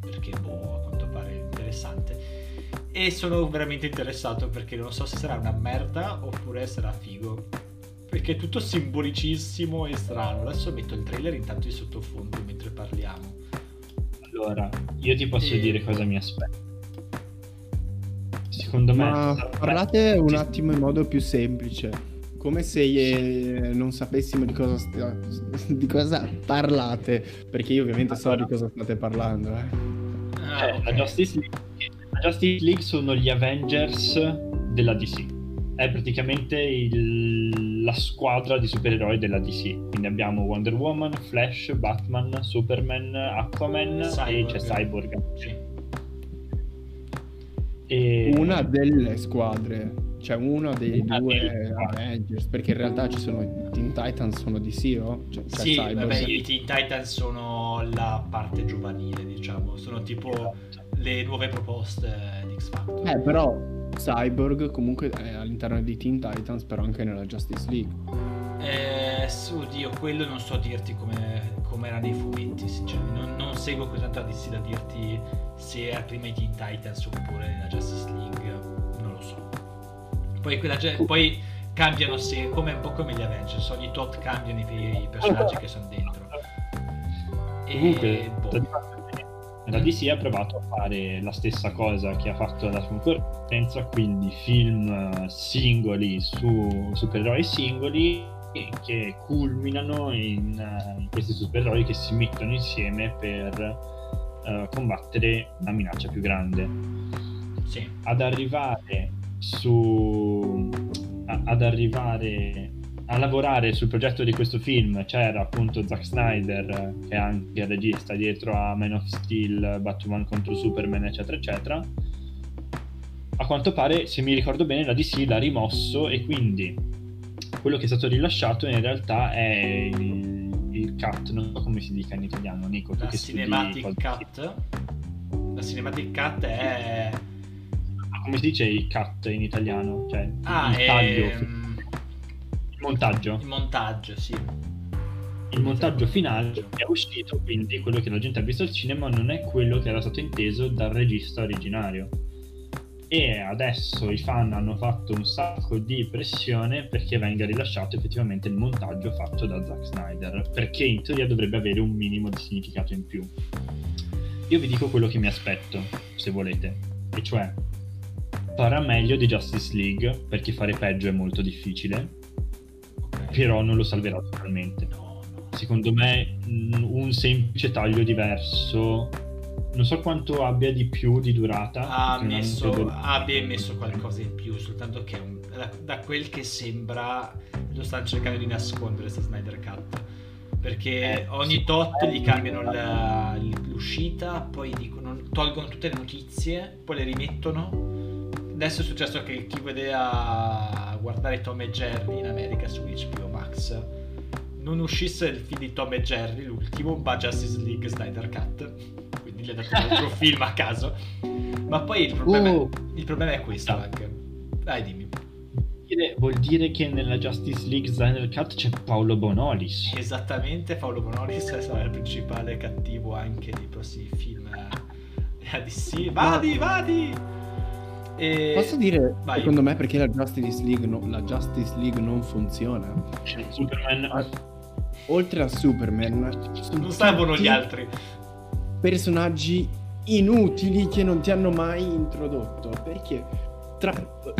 Speaker 1: perché boh, a quanto pare interessante. E sono veramente interessato perché non so se sarà una merda oppure sarà figo. Perché è tutto simbolicissimo e strano. Adesso metto il trailer intanto di sottofondo mentre parliamo.
Speaker 3: Allora, io ti posso e... dire cosa mi aspetto secondo me. Ma
Speaker 2: parlate un attimo in modo più semplice. Come se eh, non sapessimo di cosa, st- di cosa parlate, perché io ovviamente so di cosa state parlando. Eh.
Speaker 3: Ah, cioè, la, Justice League, la Justice League sono gli Avengers della DC. È praticamente il, la squadra di supereroi della DC. Quindi abbiamo Wonder Woman, Flash, Batman, Superman, Aquaman Cyborg. e c'è Cyborg. Sì.
Speaker 2: E... Una delle squadre, cioè uno dei una due Avengers, perché in realtà ci sono i Teen Titans sono di Zero. Cioè,
Speaker 1: cioè sì, vabbè, i Teen Titans sono la parte giovanile, diciamo, sono tipo le nuove proposte di X Factor.
Speaker 2: Eh, però Cyborg comunque è all'interno di Teen Titans, però anche nella Justice League.
Speaker 1: Eh, oddio, quello non so dirti come, come era nei fumetti, sinceramente. Non, non seguo così tanto DC da dirti se era prima i Teen Titans oppure nella Justice League, non lo so. Poi, quella, poi cambiano se, come un po' come gli Avengers, ogni tot cambiano i, i personaggi che sono dentro.
Speaker 3: E, Comunque, boh. La DC ha provato a fare la stessa cosa che ha fatto la concorrenza, quindi film eh, singoli su supereroi singoli che culminano in, uh, in, questi supereroi che si mettono insieme per uh, combattere una minaccia più grande.
Speaker 1: Sì.
Speaker 3: Ad arrivare su a, ad arrivare a lavorare sul progetto di questo film c'era appunto Zack Snyder che è anche il regista dietro a Man of Steel, Batman contro Superman eccetera eccetera a quanto pare se mi ricordo bene la DC l'ha rimosso e quindi quello che è stato rilasciato in realtà è il, il cut, non so come si dica in italiano, Nico.
Speaker 1: La cinematic cut? La cinematic cut è...
Speaker 3: Come si dice il cut in italiano? Cioè,
Speaker 1: ah,
Speaker 3: il taglio. Ehm... Il montaggio.
Speaker 1: Il montaggio, sì.
Speaker 3: Il montaggio finale è uscito, quindi quello che la gente ha visto al cinema non è quello che era stato inteso dal regista originario e adesso i fan hanno fatto un sacco di pressione perché venga rilasciato effettivamente il montaggio fatto da Zack Snyder, perché in teoria dovrebbe avere un minimo di significato in più. Io vi dico quello che mi aspetto, se volete, e cioè farà meglio di Justice League, perché fare peggio è molto difficile, però non lo salverà totalmente. Secondo me un semplice taglio diverso non so quanto abbia di più di durata.
Speaker 1: Ha messo, credo... abbia messo qualcosa in più, soltanto che da, da, quel che sembra lo stanno cercando di nascondere sta Snyder Cut. Perché eh, ogni sì, tot gli cambiano la, l'uscita, poi dicono, tolgono tutte le notizie, poi le rimettono. Adesso è successo che chi vedeva guardare Tom e Jerry in America su HBO Max non uscisse il film di Tom e Jerry, l'ultimo, ma Justice League Snyder Cut gli ho dato un altro film a caso. Ma poi il problema, uh. il problema è questo anche. Dai, dimmi.
Speaker 3: Vuol dire che nella Justice League Snyder Cut c'è Paolo Bonolis.
Speaker 1: Esattamente, Paolo Bonolis sarà il principale cattivo anche dei prossimi film a DC. Vadi, vadi!
Speaker 2: E... Posso dire, Vai. secondo me, perché la Justice League, no, la Justice League non funziona?
Speaker 3: Superman.
Speaker 2: Oltre a Superman,
Speaker 1: non servono gli altri
Speaker 2: personaggi inutili che non ti hanno mai introdotto. Perché tra,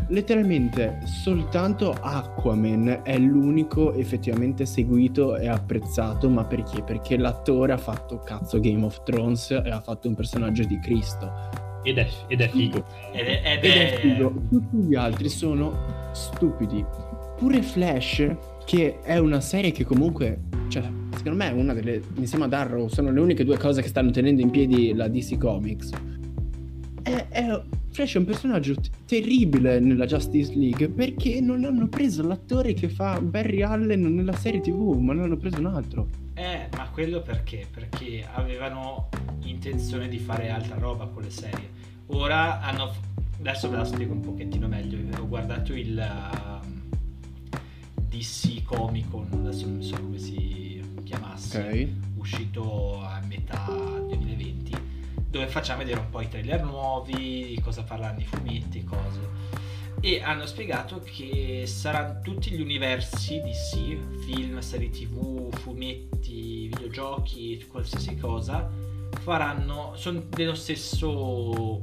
Speaker 2: letteralmente soltanto Aquaman è l'unico effettivamente seguito e apprezzato. Ma perché? Perché l'attore ha fatto cazzo Game of Thrones e ha fatto un personaggio di Cristo.
Speaker 3: Ed è, ed è figo.
Speaker 1: Ed è, ed ed è figo.
Speaker 2: Tutti gli altri sono stupidi. Pure Flash, che è una serie che comunque cioè, secondo me è una delle, insieme ad Arrow, sono le uniche due cose che stanno tenendo in piedi la DC Comics. È, è, Flash è un personaggio t- terribile nella Justice League perché non hanno preso l'attore che fa Barry Allen nella serie TV, ma non hanno preso un altro.
Speaker 1: Eh, ma quello perché? Perché avevano intenzione di fare altra roba con le serie. Ora hanno... Adesso ve la spiego un pochettino meglio. Ho guardato il... Uh DC Comic Con, adesso non so come si chiamasse, okay. uscito a metà 2020, dove facciamo vedere un po' i trailer nuovi, cosa parlano i fumetti, cose. E hanno spiegato che saranno tutti gli universi DC, film, serie tv, fumetti, videogiochi, qualsiasi cosa, faranno, sono dello stesso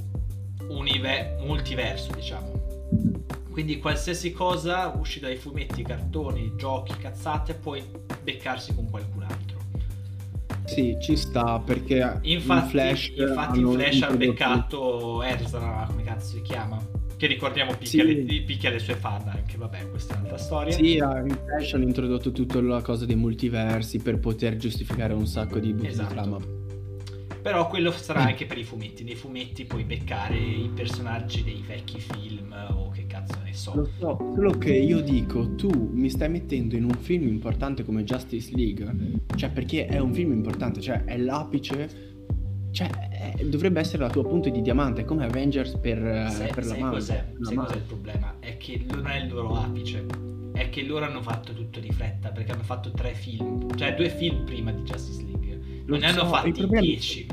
Speaker 1: univer- multiverso, diciamo quindi qualsiasi cosa usci dai fumetti, cartoni, giochi, cazzate, puoi beccarsi con qualcun altro.
Speaker 2: Sì, ci sta perché
Speaker 1: infatti,
Speaker 2: in Flash,
Speaker 1: infatti in Flash ha beccato Ezra, come cazzo si chiama? Che ricordiamo picchia, sì. le, picchia le sue fan anche, vabbè, questa è un'altra storia.
Speaker 2: Sì, in Flash hanno introdotto tutta la cosa dei multiversi per poter giustificare un sacco di buchi esatto. di trama.
Speaker 1: Però quello sarà anche per i fumetti. Nei fumetti puoi beccare i personaggi dei vecchi film o che cazzo ne so.
Speaker 2: Lo so, solo che io dico, tu mi stai mettendo in un film importante come Justice League, cioè perché è un film importante, cioè è l'apice cioè, è, dovrebbe essere la tua punta di diamante, come Avengers per,
Speaker 1: sai,
Speaker 2: per
Speaker 1: sai
Speaker 2: la
Speaker 1: Cos'è? Sai cos'è il problema? È che non è il loro apice. È che loro hanno fatto tutto di fretta perché hanno fatto tre film, cioè due film prima di Justice League non ne hanno fatti problema... 10.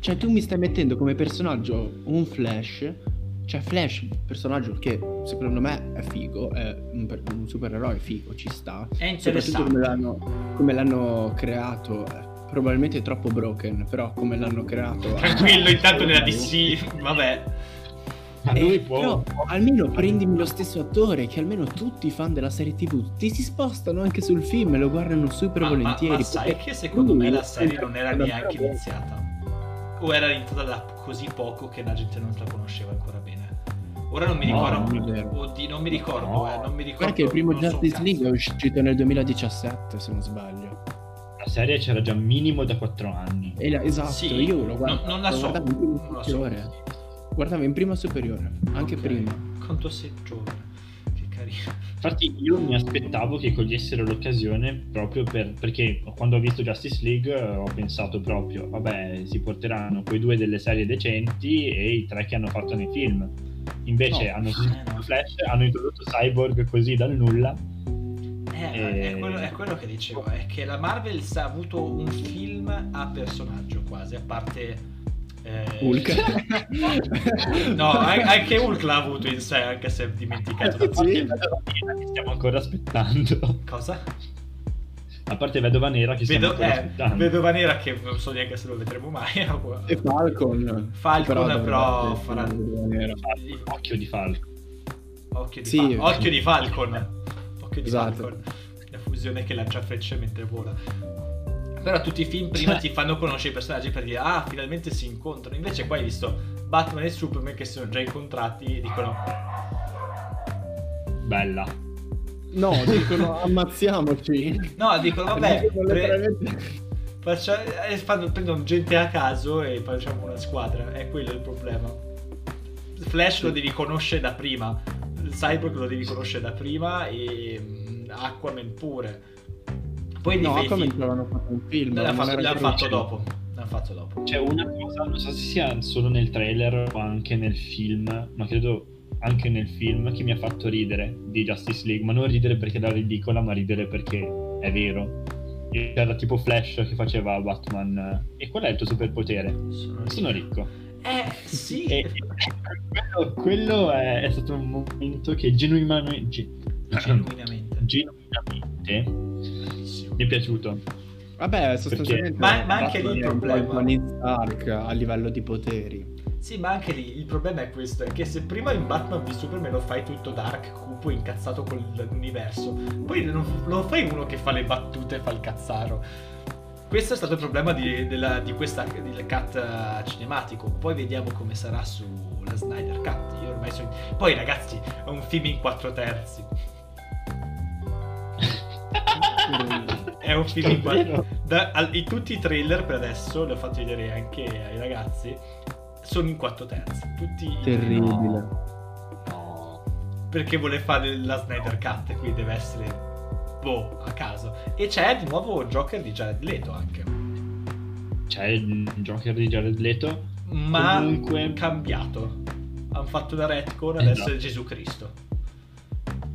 Speaker 2: Cioè, tu mi stai mettendo come personaggio un Flash. Cioè, Flash, personaggio che secondo me è figo, è un, per... un supereroe figo, ci sta.
Speaker 1: È interessante.
Speaker 2: Come l'hanno, come l'hanno creato, probabilmente troppo broken, però come l'hanno creato.
Speaker 1: Tranquillo, intanto nella DC, vabbè.
Speaker 2: Ma lui può. Però, almeno prendimi lo stesso attore, che almeno tutti i fan della serie TV ti si spostano anche sul film e lo guardano super
Speaker 1: ma,
Speaker 2: volentieri. Ma,
Speaker 1: ma sai che secondo me la serie non era neanche iniziata. O era iniziata da così poco che la gente non la conosceva ancora bene. Ora non mi ricordo. No, non, Oddio, non mi ricordo, no. eh, non mi ricordo.
Speaker 2: Perché il primo Justice so League è uscito nel 2017, se non sbaglio.
Speaker 3: La serie c'era già minimo da 4 anni.
Speaker 2: La, esatto, sì, io lo guardo.
Speaker 1: Non, non la so. Non la
Speaker 2: so. Guardavo in prima superiore, anche okay. prima.
Speaker 1: Quanto sei giovane, che numeri.
Speaker 3: Infatti io mi aspettavo che cogliessero l'occasione proprio per, perché quando ho visto Justice League ho pensato proprio, vabbè, si porteranno quei due delle serie decenti e i tre che hanno fatto nei film. Invece no, hanno eh no. Flash, hanno introdotto Cyborg così dal nulla.
Speaker 1: Eh, e... è, quello, è, quello, che dicevo, è che la Marvel ha avuto un film a personaggio quasi, a parte
Speaker 2: eh, Hulk.
Speaker 1: no, anche Hulk l'ha avuto in sé, anche se è dimenticato.
Speaker 3: Eh, sì. stiamo ancora aspettando.
Speaker 1: Cosa?
Speaker 3: A parte Vedova Nera che stiamo Vedo, eh, aspettando.
Speaker 1: Vedova Nera che non so neanche se lo vedremo mai.
Speaker 2: e Falcon.
Speaker 1: Falcon però, però farà...
Speaker 3: Occhio di Falcon.
Speaker 1: Occhio di, sì. Fa- Occhio di Falcon. Occhio di esatto. Falcon. La fusione che lancia frecce mentre vola. Però tutti i film prima cioè... ti fanno conoscere i personaggi per dire ah, finalmente si incontrano. Invece qua hai visto Batman e Superman che si sono già incontrati e dicono
Speaker 3: bella.
Speaker 2: No, dicono ammazziamoci.
Speaker 1: No, dicono vabbè, pre... faccia... eh, fanno, prendono gente a caso e facciamo una squadra. È quello il problema. Flash lo devi conoscere da prima. Cyborg lo devi conoscere da prima e um, Aquaman pure
Speaker 2: poi no, come avevano fatto un film.
Speaker 1: L'hanno fatto, l'hanno fatto dopo. L'hanno fatto dopo.
Speaker 3: C'è una cosa, non so se sia solo nel trailer o anche nel film, ma credo anche nel film che mi ha fatto ridere di Justice League, ma non ridere perché era ridicola, ma ridere perché è vero. C'era tipo Flash che faceva Batman. E qual è il tuo superpotere? Sono, Sono ricco.
Speaker 1: Eh, sì.
Speaker 3: E, quello, quello è, è, stato un momento che genuinamente, genuinamente, genuinamente mi è piaciuto.
Speaker 2: Vabbè, sostanzialmente
Speaker 1: ma, ma anche lì il problema
Speaker 2: Tony Stark a livello di poteri.
Speaker 1: Sì, ma anche lì il problema è questo, è che se prima in Batman v Superman lo fai tutto dark, cupo, incazzato con l'universo, poi non, lo fai uno che fa le battute e fa il cazzaro. Questo è stato il problema di, della, di questa del cut uh, cinematico. Poi vediamo come sarà sulla Snyder Cut. Io ormai sono... Poi ragazzi, è un film in quattro terzi. è un film in quattro da, al, tutti i trailer per adesso li ho fatti vedere anche ai ragazzi sono in quattro terzi tutti
Speaker 2: terribile.
Speaker 1: No. no. perché vuole fare la Snyder Cut quindi deve essere boh a caso. E c'è di nuovo Joker di Jared Leto anche.
Speaker 3: C'è il Joker di Jared Leto?
Speaker 1: Ma comunque cambiato. Hanno fatto da retcon adesso esatto. è Gesù Cristo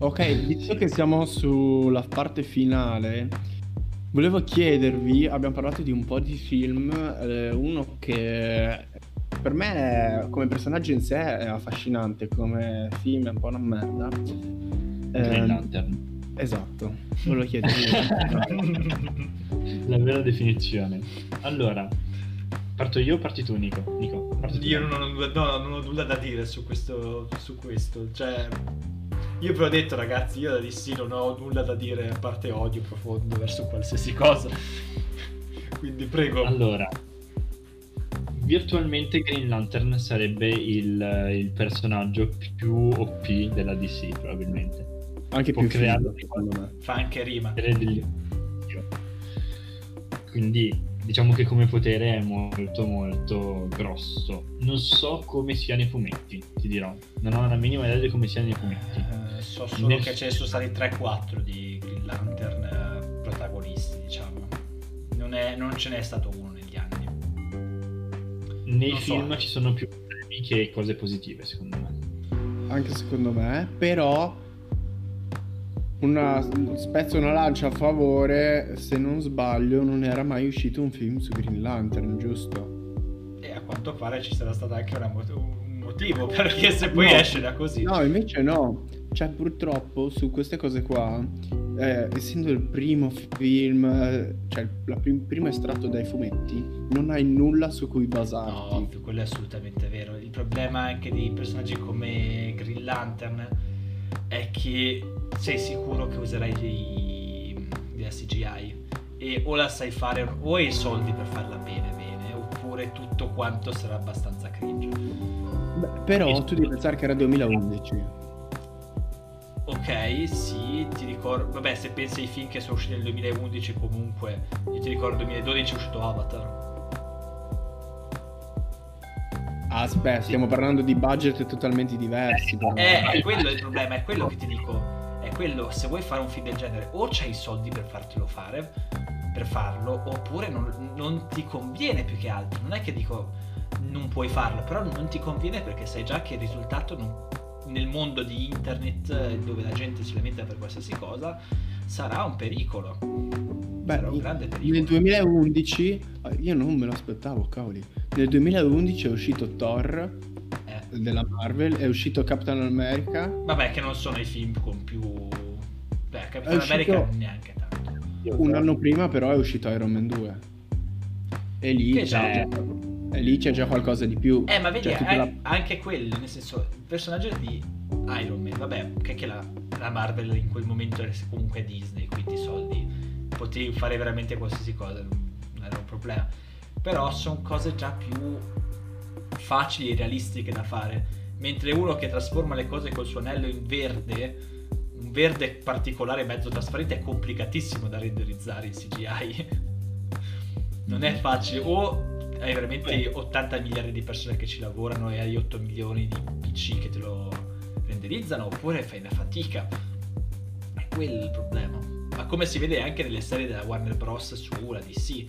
Speaker 2: Ok, visto che siamo sulla parte finale, volevo chiedervi, abbiamo parlato di un po' di film, eh, uno che per me come personaggio in sé è affascinante, come film è un po' una merda.
Speaker 3: Green eh, Lantern.
Speaker 2: Esatto, volevo chiedervi.
Speaker 3: La vera definizione. Allora, parto io o parti tu Nico? Nico
Speaker 1: parti tu. Io non ho, no, non ho nulla da dire su questo, su questo. cioè io vi ho detto ragazzi, io da DC non ho nulla da dire a parte odio profondo verso qualsiasi cosa. Quindi prego.
Speaker 3: Allora, virtualmente Green Lantern sarebbe il, il personaggio più OP della DC probabilmente.
Speaker 2: Anche Può più creato
Speaker 1: secondo me. Fa anche rima.
Speaker 3: Quindi diciamo che come potere è molto molto grosso. Non so come sia nei fumetti, ti dirò. Non ho la minima idea di come sia nei fumetti.
Speaker 1: Eh, so solo Nel... che ce ne sono stati 3-4 di Green Lantern eh, protagonisti, diciamo. Non, è, non, ce n'è stato uno negli anni.
Speaker 3: Nei non film so. ci sono più problemi che cose positive, secondo me.
Speaker 2: Anche secondo me, però una, spezzo una lancia a favore, se non sbaglio, non era mai uscito un film su Green Lantern, giusto?
Speaker 1: E a quanto pare ci sarà stato anche un motivo, perché se poi no, esce da così.
Speaker 2: No, invece no. Cioè, purtroppo su queste cose qua, eh, essendo il primo film, cioè il prim- primo estratto dai fumetti, non hai nulla su cui basarti.
Speaker 1: No, quello è assolutamente vero. Il problema anche di personaggi come Green Lantern è che sei sicuro che userai dei, dei CGI e o la sai fare o hai i soldi per farla bene bene oppure tutto quanto sarà abbastanza cringe
Speaker 2: Beh, però e tu devi pensare che era 2011
Speaker 1: Ok, sì, ti ricordo. Vabbè, se pensi ai film che sono usciti nel 2011, comunque. Io ti ricordo nel 2012 è uscito Avatar.
Speaker 2: Aspetta, stiamo parlando di budget totalmente diversi.
Speaker 1: Eh, è quello il problema, è quello che ti dico. Quello, se vuoi fare un film del genere, o c'hai i soldi per fartelo fare, per farlo, oppure non, non ti conviene più che altro. Non è che dico non puoi farlo, però non ti conviene perché sai già che il risultato non, nel mondo di internet dove la gente si lamenta per qualsiasi cosa sarà un pericolo.
Speaker 2: Beh, sarà un grande pericolo. Nel 2011, ah, io non me lo aspettavo, cavoli. Nel 2011 è uscito Thor. Della Marvel, è uscito Captain America.
Speaker 1: Vabbè, che non sono i film con più. Beh, Captain America neanche tanto.
Speaker 2: Un anno prima, però, è uscito Iron Man 2. E lì che c'è. Già e lì c'è già qualcosa di più.
Speaker 1: Eh, ma vedi, cioè, eh, la... anche quello, nel senso, il personaggio di Iron Man, vabbè, che, che la, la, Marvel in quel momento era comunque Disney, quindi soldi, potevi fare veramente qualsiasi cosa, non era un problema. Però sono cose già più facili e realistiche da fare. Mentre uno che trasforma le cose col suo anello in verde, un verde particolare mezzo trasparente, è complicatissimo da renderizzare in CGI. non è facile. O hai veramente Beh. 80 miliardi di persone che ci lavorano e hai 8 milioni di PC che te lo renderizzano, oppure fai una fatica. È quello il problema. Ma come si vede anche nelle serie della Warner Bros. sulla DC,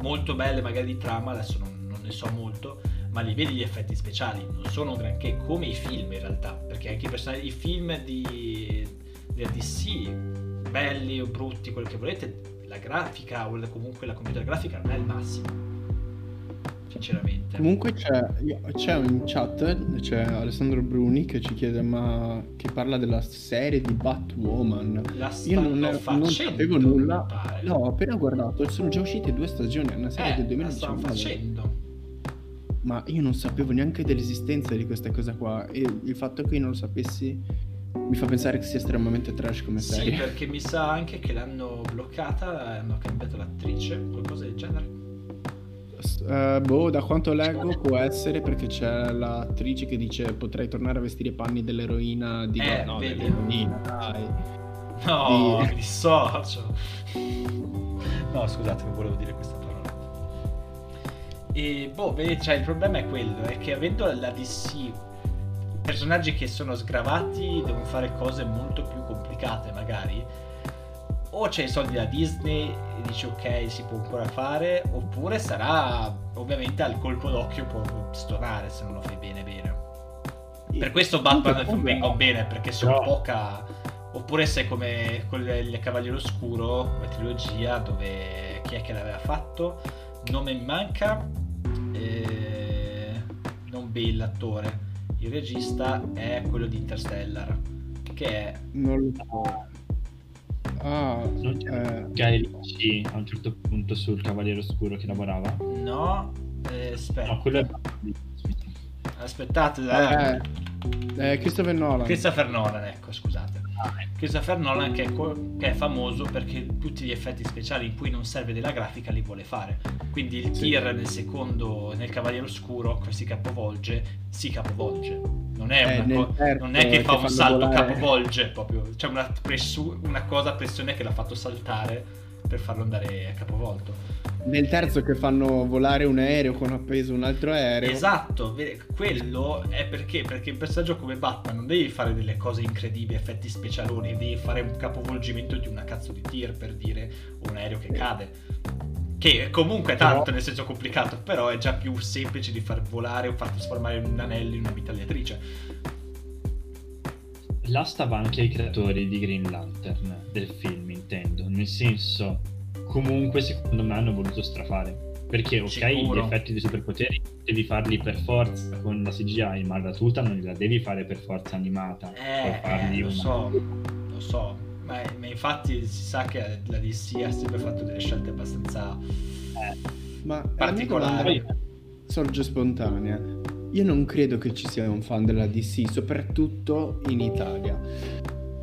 Speaker 1: molto belle magari di trama, adesso non, non ne so molto, ma li vedi gli effetti speciali, non sono granché come i film in realtà, perché anche i, personaggi, i film di, della DC, belli o brutti, quello che volete, la grafica o comunque la computer grafica non è il massimo sinceramente.
Speaker 2: Comunque c'è, c'è in chat, c'è Alessandro Bruni che ci chiede ma che parla della serie di Batwoman.
Speaker 1: La Io non, ero, non sapevo nulla.
Speaker 2: No, ho appena guardato, sono già uscite due stagioni, è una serie
Speaker 1: eh,
Speaker 2: del 2019.
Speaker 1: La facendo.
Speaker 2: Ma io non sapevo neanche dell'esistenza di questa cosa qua e il fatto che io non lo sapessi mi fa pensare che sia estremamente trash come serie.
Speaker 1: Sì, perché mi sa anche che l'hanno bloccata, hanno cambiato l'attrice, qualcosa del genere.
Speaker 2: Uh, boh, da quanto leggo può essere perché c'è l'attrice che dice potrei tornare a vestire i panni dell'eroina di
Speaker 1: eh,
Speaker 2: no, dell'eroina, dai.
Speaker 1: No, di... mi dissocio. No, scusate, non volevo dire questa parola. E boh, vedi, cioè il problema è quello, è che avendo la DC personaggi che sono sgravati devono fare cose molto più complicate magari. O c'è i soldi da Disney e dici ok si può ancora fare oppure sarà ovviamente al colpo d'occhio può stonare se non lo fai bene bene. Per questo Batman vengono bene perché sono no. poca oppure sei come con il Cavaliere Oscuro come trilogia dove chi è che l'aveva fatto? Nome mi manca eh, non Bale l'attore il regista è quello di Interstellar che è
Speaker 2: non lo so Ah,
Speaker 3: non c'è eh... Ricci a un certo punto sul Cavaliere Oscuro che lavorava?
Speaker 1: No, eh, aspetta.
Speaker 3: No, quello è...
Speaker 1: Aspettate,
Speaker 2: eh. eh, Christopher Nolan.
Speaker 1: Christopher Nolan, ecco, scusate. Christopher Nolan che è, che è, famoso perché tutti gli effetti speciali in cui non serve della grafica li vuole fare. Quindi il sì. tir nel secondo, nel Cavaliere Oscuro, che si capovolge, si capovolge. Non è, eh, co- non è che fa un salto volare. capovolge proprio, c'è una, pressu- una cosa a pressione che l'ha fatto saltare per farlo andare a capovolto
Speaker 2: nel terzo che fanno volare un aereo con appeso un altro aereo.
Speaker 1: Esatto, quello è perché? Perché il personaggio come Batman non devi fare delle cose incredibili, effetti specialoni, devi fare un capovolgimento di una cazzo di tir per dire un aereo che cade. Che comunque è tanto, nel senso complicato, però è già più semplice di far volare o far trasformare un anello in una mitragliatrice.
Speaker 3: Là stava anche ai creatori di Green Lantern del film, intendo, nel senso comunque secondo me hanno voluto strafare. Perché ok, Sicuro. gli effetti dei superpoteri devi farli per forza con la CGI, ma la tuta non la devi fare per forza animata.
Speaker 1: Eh, eh lo una... so, lo so. Ma, ma, infatti si sa che la DC ha sempre fatto delle scelte abbastanza eh, ma particolari.
Speaker 2: Sorge spontanea. Io non credo che ci sia un fan della DC, soprattutto in Italia.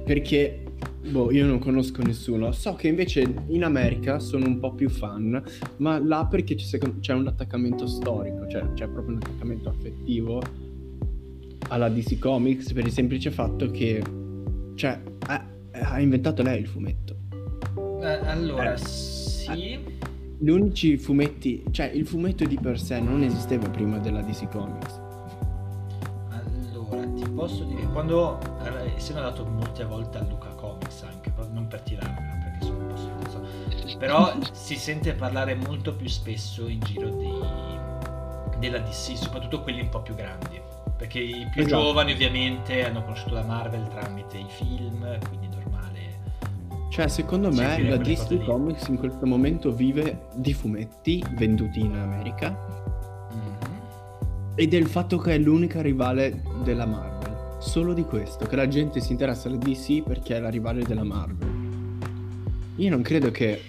Speaker 2: Perché Boh, io non conosco nessuno. So che invece in America sono un po' più fan, ma là perché c'è, c'è un attaccamento storico, cioè c'è proprio un attaccamento affettivo alla DC Comics per il semplice fatto che, cioè, ha, ha inventato lei il fumetto.
Speaker 1: Eh, allora, eh, sì.
Speaker 2: Gli unici fumetti, cioè il fumetto di per sé non esisteva prima della DC Comics.
Speaker 1: Allora, ti posso dire, quando, essendo andato molte volte a Luca Però si sente parlare molto più spesso in giro di, della DC, soprattutto quelli un po' più grandi. Perché i più esatto. giovani ovviamente hanno conosciuto la Marvel tramite i film, quindi normale.
Speaker 2: Cioè, secondo me la DC Comics in questo momento vive di fumetti venduti in America mm-hmm. e del fatto che è l'unica rivale della Marvel. Solo di questo, che la gente si interessa alla DC perché è la rivale della Marvel. Io non credo che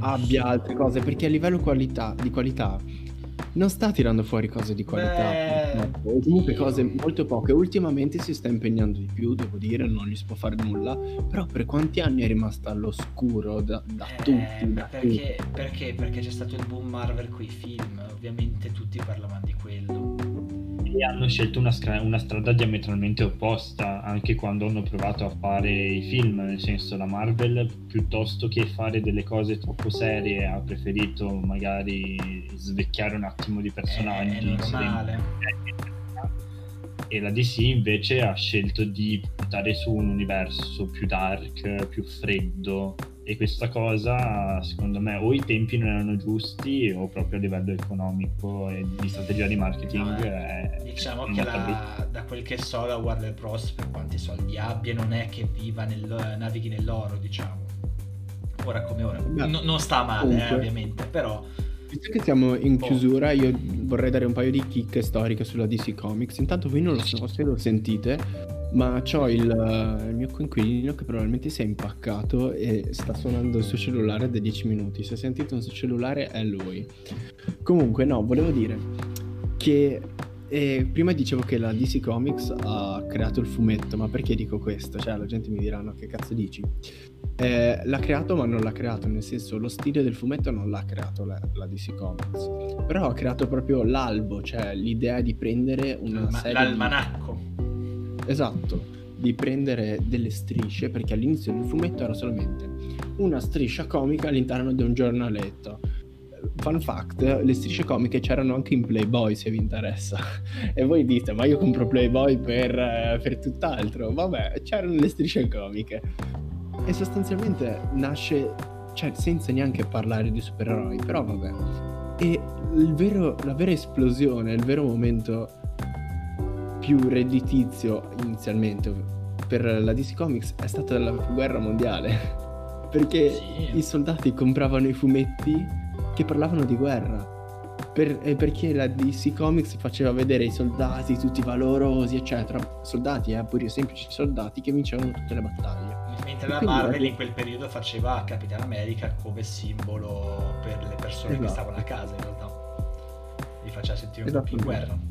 Speaker 2: abbia altre cose perché a livello qualità, di qualità non sta tirando fuori cose di qualità. Beh, comunque cose molto poche. Ultimamente si sta impegnando di più, devo dire, non gli si può fare nulla. Però per quanti anni è rimasta all'oscuro da, da eh, tutti? Da
Speaker 1: perché, tutti? perché? Perché c'è stato il boom Marvel con i film. Ovviamente tutti parlavano di quello
Speaker 3: e hanno scelto una, stra- una, strada diametralmente opposta anche quando hanno provato a fare i film, nel senso la Marvel piuttosto che fare delle cose troppo serie ha preferito magari svecchiare un attimo di personaggi.
Speaker 1: Normale.
Speaker 3: E la DC invece ha scelto di puntare su un universo più dark, più freddo, e questa cosa secondo me o i tempi non erano giusti o proprio a livello economico e di strategia di marketing no,
Speaker 1: è, diciamo che la, da quel che so la Warner Bros per quanti soldi abbia non è che viva nel, navighi nell'oro diciamo ora come ora Beh, no, non sta male eh, ovviamente però
Speaker 2: Visto che siamo in boh. chiusura, io vorrei dare un paio di chicche storiche sulla DC Comics. Intanto voi non lo so se lo sentite, ma ho il, il, mio coinquilino che probabilmente si è impaccato e sta suonando il suo cellulare da 10 minuti. Se sentite un suo cellulare è lui. Comunque, no, volevo dire che eh, prima dicevo che la DC Comics ha creato il fumetto, ma perché dico questo? Cioè, la gente mi dirà, no, che cazzo dici? Eh, l'ha creato, ma non l'ha creato, nel senso, lo stile del fumetto non l'ha creato la, la DC Comics, però ha creato proprio l'albo, cioè l'idea di prendere una
Speaker 1: Ma,
Speaker 2: serie
Speaker 1: l'almanacco.
Speaker 2: Di esatto, di prendere delle strisce, perché all'inizio del fumetto era solamente una striscia comica all'interno di un giornaletto. Fun fact, le strisce comiche c'erano anche in Playboy se vi interessa. e voi dite, ma io compro Playboy per, eh, per tutt'altro. Vabbè, c'erano le strisce comiche. E sostanzialmente nasce, cioè senza neanche parlare di supereroi, però vabbè. E vero, la vera esplosione, il vero momento più redditizio inizialmente per la DC Comics è stata la guerra mondiale. Perché sì. i soldati compravano i fumetti che parlavano di guerra. Per, perché la DC Comics faceva vedere i soldati tutti valorosi, eccetera. Soldati, eh, pure semplici soldati che vincevano tutte le battaglie.
Speaker 1: Mentre la Marvel in quel periodo faceva Capitan America come simbolo per le persone esatto. che stavano a casa, in realtà. Li faceva sentire un po' più in guerra.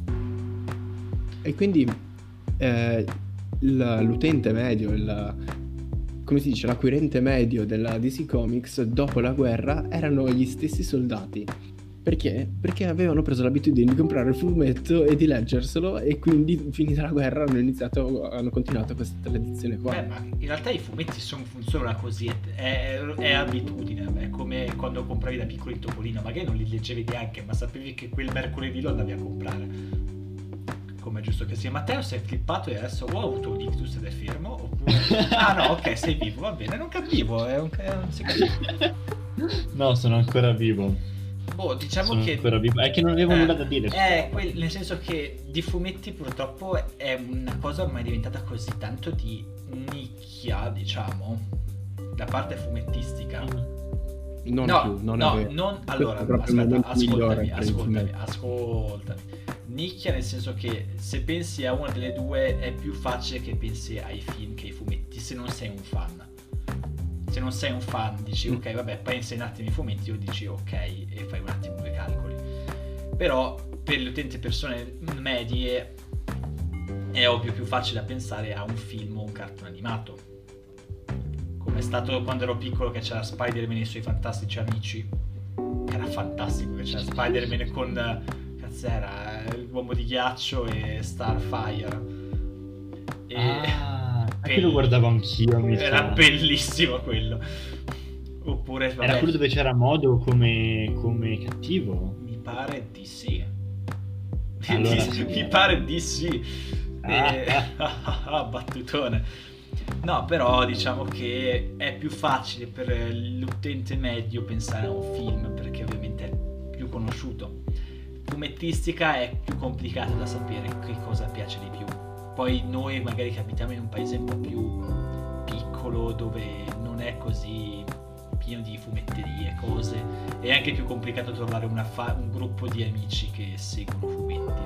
Speaker 2: E quindi eh, l'utente medio, il, come si dice, l'acquirente medio della DC Comics dopo la guerra erano gli stessi soldati. Perché? Perché avevano preso l'abitudine di comprare il fumetto e di leggerselo e quindi finita la guerra hanno iniziato, hanno continuato questa tradizione qua.
Speaker 1: Beh, ma in realtà i fumetti sono, funzionano così, è, è abitudine, è come quando compravi da piccolo il topolino, magari non li leggevi neanche, ma sapevi che quel mercoledì lo andavi a comprare come è giusto che sia. Matteo si è flippato e adesso o ha avuto un ictus ed è fermo, oppure... ah no, ok, sei vivo, va bene, non capivo, è un... È un
Speaker 3: no, sono ancora vivo.
Speaker 1: Boh, diciamo sono che...
Speaker 3: Ancora vivo. È che non avevo eh, nulla da dire.
Speaker 1: Eh, quel, nel senso che di fumetti purtroppo è una cosa ormai diventata così tanto di nicchia, diciamo, da parte fumettistica.
Speaker 2: Non no, più, non
Speaker 1: no, non... Allora, aspetta, ascoltami, ascoltami, ascoltami nicchia nel senso che se pensi a una delle due è più facile che pensi ai film che ai fumetti se non sei un fan. Se non sei un fan dici mm. ok vabbè pensa un attimo ai fumetti o dici ok e fai un attimo due calcoli. Però per le utenti persone medie è ovvio più facile da pensare a un film o un cartone animato. Come è stato quando ero piccolo che c'era Spider-Man e i suoi fantastici amici. Era fantastico che c'era Spider-Man con cazzo eh, l'uomo di ghiaccio e Starfire.
Speaker 3: E ah, anche lo guardavo anch'io. Mi
Speaker 1: era sa. bellissimo quello. Oppure
Speaker 3: vabbè, era quello dove c'era Modo come, come cattivo?
Speaker 1: Mi pare di sì. Allora, mi, sì. mi pare di sì. Ah. E... battutone. No, però diciamo che è più facile per l'utente medio pensare a un film perché ovviamente è più conosciuto. Fumettistica è più complicata da sapere che cosa piace di più. Poi noi magari che abitiamo in un paese un po' più piccolo dove non è così pieno di fumetterie, cose, è anche più complicato trovare fa- un gruppo di amici che seguono fumetti.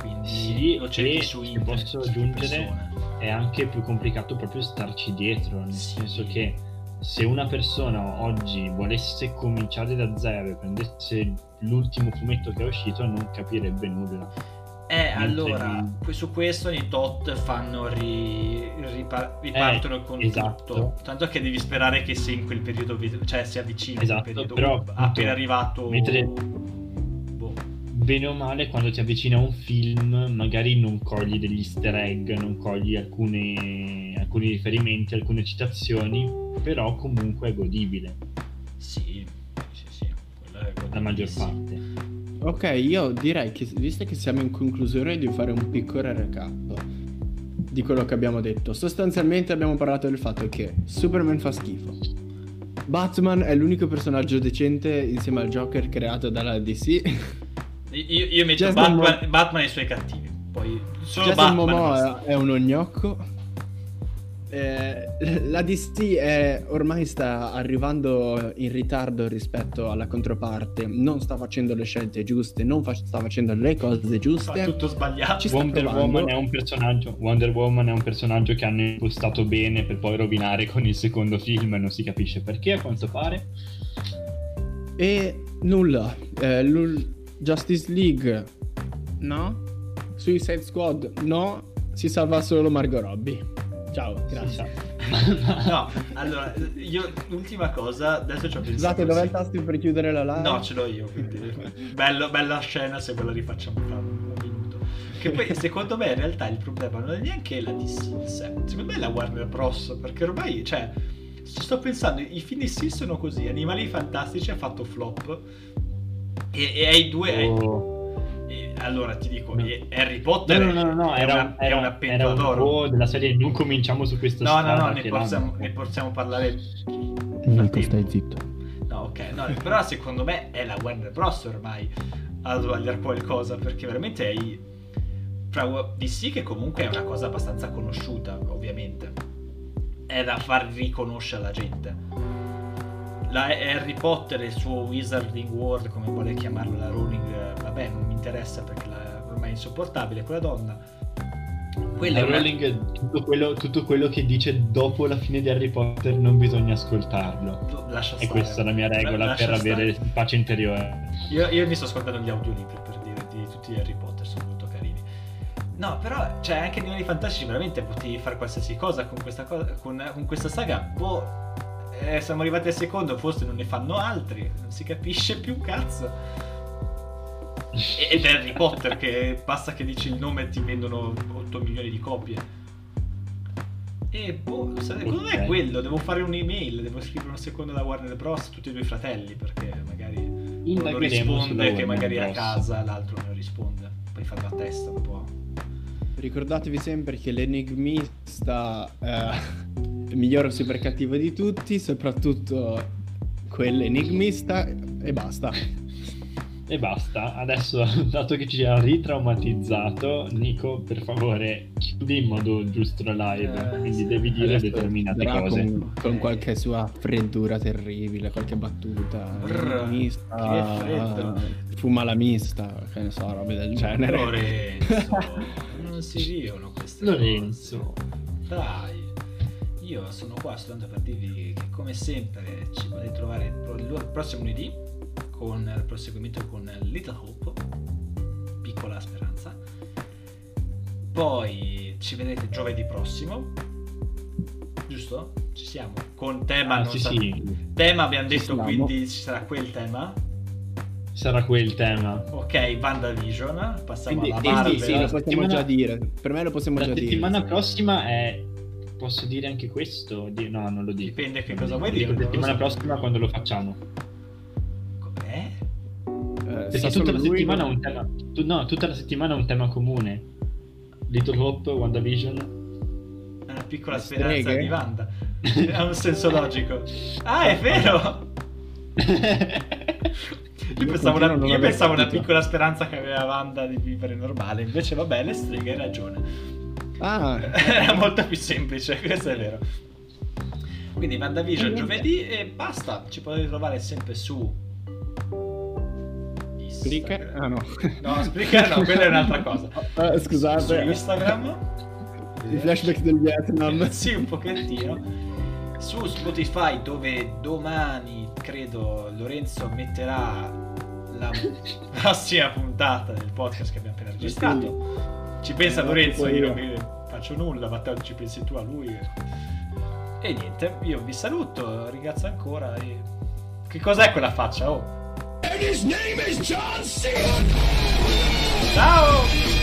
Speaker 1: Quindi
Speaker 3: sì, lo cerchi su internet. Posso aggiungere, è anche più complicato proprio starci dietro, nel sì. senso che se una persona oggi volesse cominciare da zero e prendesse l'ultimo fumetto che è uscito non capirebbe nulla
Speaker 1: eh, allora, di... su questo i tot fanno ri... Ripa... ripartono eh, con esatto. tutto. Tanto che devi sperare che sia in quel periodo, cioè si avvicina
Speaker 3: esatto,
Speaker 1: quel periodo
Speaker 3: però,
Speaker 1: appena arrivato.
Speaker 3: Mentre. Bene o male, quando ti avvicina a un film, magari non cogli degli easter egg, non cogli alcune... alcuni riferimenti, alcune citazioni, però comunque è godibile.
Speaker 1: Sì, sì, sì.
Speaker 3: La maggior parte.
Speaker 2: Ok, io direi che visto che siamo in conclusione di fare un piccolo recap di quello che abbiamo detto. Sostanzialmente abbiamo parlato del fatto che Superman fa schifo. Batman è l'unico personaggio decente insieme al Joker creato dalla DC.
Speaker 1: Io, io metto Batman, Mo- Batman, e i suoi cattivi. Poi solo
Speaker 2: Jason
Speaker 1: Batman
Speaker 2: Momoa è uno gnocco. Eh, la DC è, ormai sta arrivando in ritardo rispetto alla controparte, non sta facendo le scelte giuste, non fa- sta facendo le cose giuste. Fa
Speaker 1: tutto sbagliato.
Speaker 3: Wonder Woman, è un personaggio, Wonder Woman è un personaggio che hanno impostato bene per poi rovinare con il secondo film e non si capisce perché a quanto pare.
Speaker 2: E nulla. Eh, Justice League, no? Suicide Squad, no? Si salva solo Margot Robbie. Ciao, grazie.
Speaker 1: no, allora, io l'ultima cosa, adesso ci ho pensato.
Speaker 2: Scusate, dov'è il tasto per chiudere la live?
Speaker 1: No, ce l'ho io, quindi bello, bella scena se ve la rifacciamo tra un minuto. Che poi secondo me in realtà il problema non è neanche la DC in sé, secondo me è la Warner Bros. Perché ormai, cioè, sto pensando, i film sì sono così, Animali Fantastici ha fatto flop e, e ai due... Oh. Hai allora ti dico, no. Harry Potter
Speaker 3: no, no, no, no, era, una, era, una pentola d'oro. della serie non cominciamo su questo
Speaker 1: No, no, no, ne possiamo, ne possiamo, parlare.
Speaker 2: Nico, stai zitto.
Speaker 1: No, ok, no, però secondo me è la Warner Bros. ormai a sbagliare qualcosa, perché veramente hai fra DC che comunque è una cosa abbastanza conosciuta, ovviamente. È da far riconoscere alla gente la Harry Potter e il suo Wizarding World, come vuole chiamarlo la Rowling, vabbè, non mi interessa perché la, ormai è insopportabile quella donna.
Speaker 3: Quella la Rowling, una... tutto, quello, tutto, quello, che dice dopo la fine di Harry Potter non bisogna ascoltarlo.
Speaker 1: Lascia
Speaker 3: e questa è la mia regola Lascia per stare. avere pace interiore.
Speaker 1: Io, io, mi sto ascoltando gli audiolibri per dire di tutti gli Harry Potter, sono molto carini. No, però, cioè, anche nei fantastici veramente potevi fare qualsiasi cosa con questa, cosa, con, con questa saga. Boh eh, siamo arrivati al secondo, forse non ne fanno altri, non si capisce più un cazzo. Ed è Harry Potter che basta che dici il nome e ti vendono 8 milioni di copie. E boh, secondo me è quello, devo fare un'email, devo scrivere un secondo da Warner Bros. tutti e due i fratelli, perché magari uno risponde che magari è a casa, l'altro non risponde. Poi fare la testa un po'.
Speaker 2: Ricordatevi sempre che l'enigmista eh, miglior super cattivo di tutti, soprattutto quell'enigmista e basta.
Speaker 3: E basta, adesso dato che ci ha ritraumatizzato, Nico per favore chiudi in modo giusto la live, eh, quindi devi dire determinate cose.
Speaker 2: Con, con, qualche sua freddura terribile, qualche battuta.
Speaker 1: Brr, mista, che freddo.
Speaker 2: Fuma la mista, che ne so, robe del genere.
Speaker 1: Lorenzo, non si vivono queste
Speaker 3: Lorenzo.
Speaker 1: cose. Dai. Io sono qua soltanto per dirvi che come sempre ci potete trovare il prossimo lunedì con il proseguimento con Little Hope, piccola speranza. Poi ci vedrete giovedì prossimo, giusto? Ci siamo. Con tema,
Speaker 3: ah, sì, sa- sì.
Speaker 1: tema abbiamo ci detto, siamo. quindi ci sarà quel tema.
Speaker 3: Sarà quel tema.
Speaker 1: Ok, WandaVision, passiamo quindi, alla Marvel.
Speaker 2: Sì, sì, lo possiamo settimana... già dire. Per me lo possiamo
Speaker 3: la
Speaker 2: già dire.
Speaker 3: La settimana prossima è Posso dire anche questo? No, non lo dico.
Speaker 1: Dipende che cosa vuoi dire. La
Speaker 3: settimana so. prossima quando lo facciamo.
Speaker 1: Com'è?
Speaker 3: Eh, Perché tutta la settimana ha un tema. no, tutta la settimana ha un tema comune. Little Hope, WandaVision.
Speaker 1: Eh, piccola Le speranza streghe? di Wanda. ha un senso logico. Ah, è vero! Io, pensavo, una, io pensavo una, piccola speranza che aveva Wanda di vivere normale, invece vabbè, le streghe hai ragione. Ah. Era molto più semplice, questo è vero. Quindi VandaVision giovedì e basta, ci potete trovare sempre su
Speaker 2: Spreaker? Ah no.
Speaker 1: No, Spreaker no, quella è un'altra cosa.
Speaker 2: Uh, scusate. Su
Speaker 1: Instagram.
Speaker 2: I flashback del Vietnam.
Speaker 1: sì, un pochettino. Su Spotify dove domani credo Lorenzo metterà la prossima puntata del podcast che abbiamo appena registrato. Ci pensa Lorenzo, io non faccio nulla, ma ci pensi tu a lui. E niente, io vi saluto, ringrazio ancora. E... Che cos'è quella faccia? Oh! And his name is John Cena! Ciao!